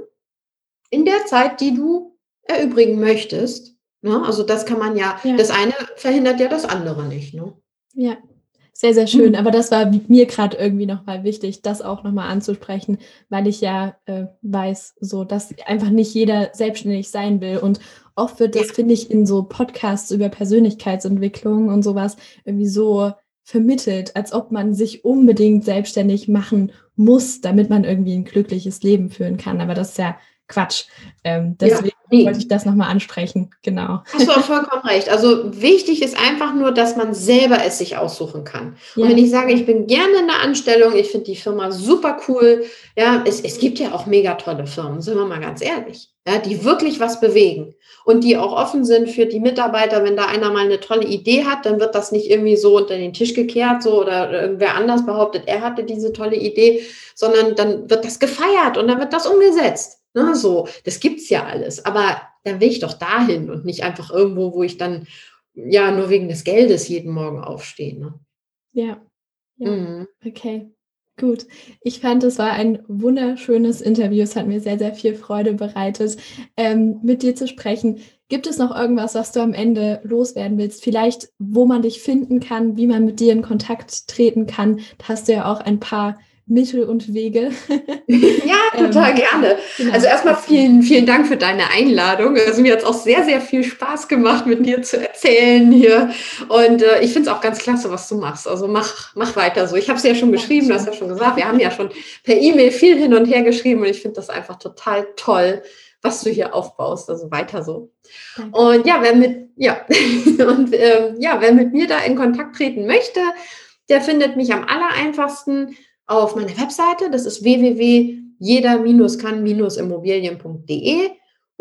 In der Zeit, die du erübrigen möchtest. Ne? Also das kann man ja, ja, das eine verhindert ja das andere nicht. Ne? Ja, sehr, sehr schön. Mhm. Aber das war mir gerade irgendwie nochmal wichtig, das auch nochmal anzusprechen, weil ich ja äh, weiß, so, dass einfach nicht jeder selbstständig sein will. Und oft wird das, ja. finde ich, in so Podcasts über Persönlichkeitsentwicklung und sowas irgendwie so vermittelt, als ob man sich unbedingt selbstständig machen muss, damit man irgendwie ein glückliches Leben führen kann. Aber das ist ja Quatsch. Ähm, deswegen ja, wollte ich das nochmal ansprechen. Genau. Hast du auch vollkommen recht. Also wichtig ist einfach nur, dass man selber es sich aussuchen kann. Ja. Und wenn ich sage, ich bin gerne in der Anstellung, ich finde die Firma super cool, ja, es, es gibt ja auch mega tolle Firmen, sind wir mal ganz ehrlich, ja, die wirklich was bewegen und die auch offen sind für die Mitarbeiter. Wenn da einer mal eine tolle Idee hat, dann wird das nicht irgendwie so unter den Tisch gekehrt, so oder irgendwer anders behauptet, er hatte diese tolle Idee, sondern dann wird das gefeiert und dann wird das umgesetzt. Ne, so, das gibt's ja alles. Aber dann will ich doch dahin und nicht einfach irgendwo, wo ich dann ja nur wegen des Geldes jeden Morgen aufstehe. Ne? Ja. ja. Mhm. Okay. Gut, ich fand, es war ein wunderschönes Interview. Es hat mir sehr, sehr viel Freude bereitet, ähm, mit dir zu sprechen. Gibt es noch irgendwas, was du am Ende loswerden willst? Vielleicht, wo man dich finden kann, wie man mit dir in Kontakt treten kann. Da hast du ja auch ein paar Mittel und Wege. ja, total ähm, gerne. Genau. Also erstmal vielen, vielen Dank für deine Einladung. Also mir hat es auch sehr, sehr viel Spaß gemacht, mit dir zu erzählen hier. Und äh, ich finde es auch ganz klasse, was du machst. Also mach, mach weiter so. Ich habe es ja schon geschrieben, du hast ja schon gesagt, wir haben ja schon per E-Mail viel hin und her geschrieben und ich finde das einfach total toll, was du hier aufbaust. Also weiter so. Danke. Und ja, wer mit, ja, und ähm, ja, wer mit mir da in Kontakt treten möchte, der findet mich am aller einfachsten auf meiner Webseite. Das ist www.jeder-kann-immobilien.de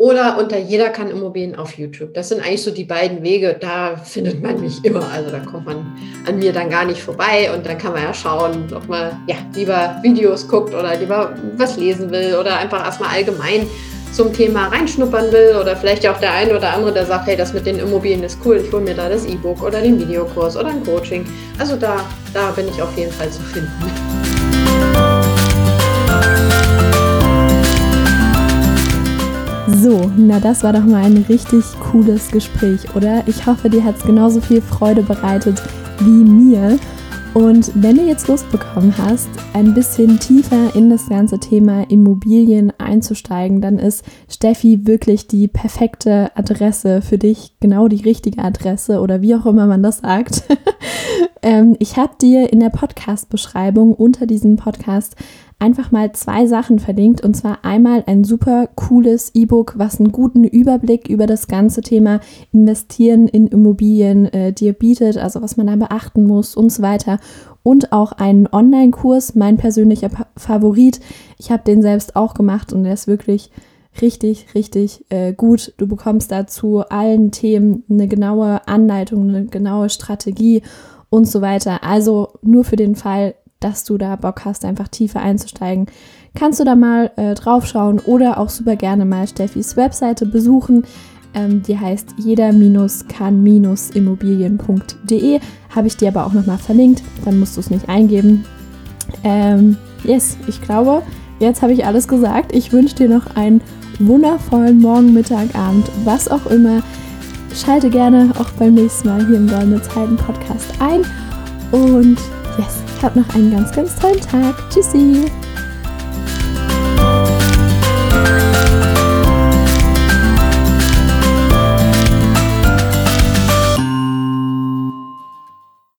oder unter Jeder kann Immobilien auf YouTube. Das sind eigentlich so die beiden Wege. Da findet man mich immer. Also da kommt man an mir dann gar nicht vorbei und dann kann man ja schauen, ob man ja lieber Videos guckt oder lieber was lesen will oder einfach erstmal allgemein zum Thema reinschnuppern will oder vielleicht auch der eine oder andere, der sagt, hey, das mit den Immobilien ist cool, ich hole mir da das E-Book oder den Videokurs oder ein Coaching. Also da, da bin ich auf jeden Fall zu finden. So, na das war doch mal ein richtig cooles Gespräch, oder? Ich hoffe, dir hat es genauso viel Freude bereitet wie mir. Und wenn du jetzt Lust bekommen hast, ein bisschen tiefer in das ganze Thema Immobilien einzusteigen, dann ist Steffi wirklich die perfekte Adresse für dich, genau die richtige Adresse oder wie auch immer man das sagt. ähm, ich habe dir in der Podcast-Beschreibung unter diesem Podcast einfach mal zwei Sachen verlinkt. Und zwar einmal ein super cooles E-Book, was einen guten Überblick über das ganze Thema Investieren in Immobilien äh, dir bietet, also was man da beachten muss und so weiter. Und auch einen Online-Kurs, mein persönlicher Favorit. Ich habe den selbst auch gemacht und der ist wirklich richtig, richtig äh, gut. Du bekommst dazu allen Themen eine genaue Anleitung, eine genaue Strategie und so weiter. Also nur für den Fall, dass du da Bock hast, einfach tiefer einzusteigen, kannst du da mal äh, draufschauen oder auch super gerne mal Steffis Webseite besuchen. Ähm, die heißt jeder-kann-immobilien.de. Habe ich dir aber auch nochmal verlinkt, dann musst du es nicht eingeben. Ähm, yes, ich glaube, jetzt habe ich alles gesagt. Ich wünsche dir noch einen wundervollen Morgen, Mittag, Abend, was auch immer. Schalte gerne auch beim nächsten Mal hier im Goldene Zeiten Podcast ein. Und yes, Habt noch einen ganz, ganz tollen Tag. Tschüssi.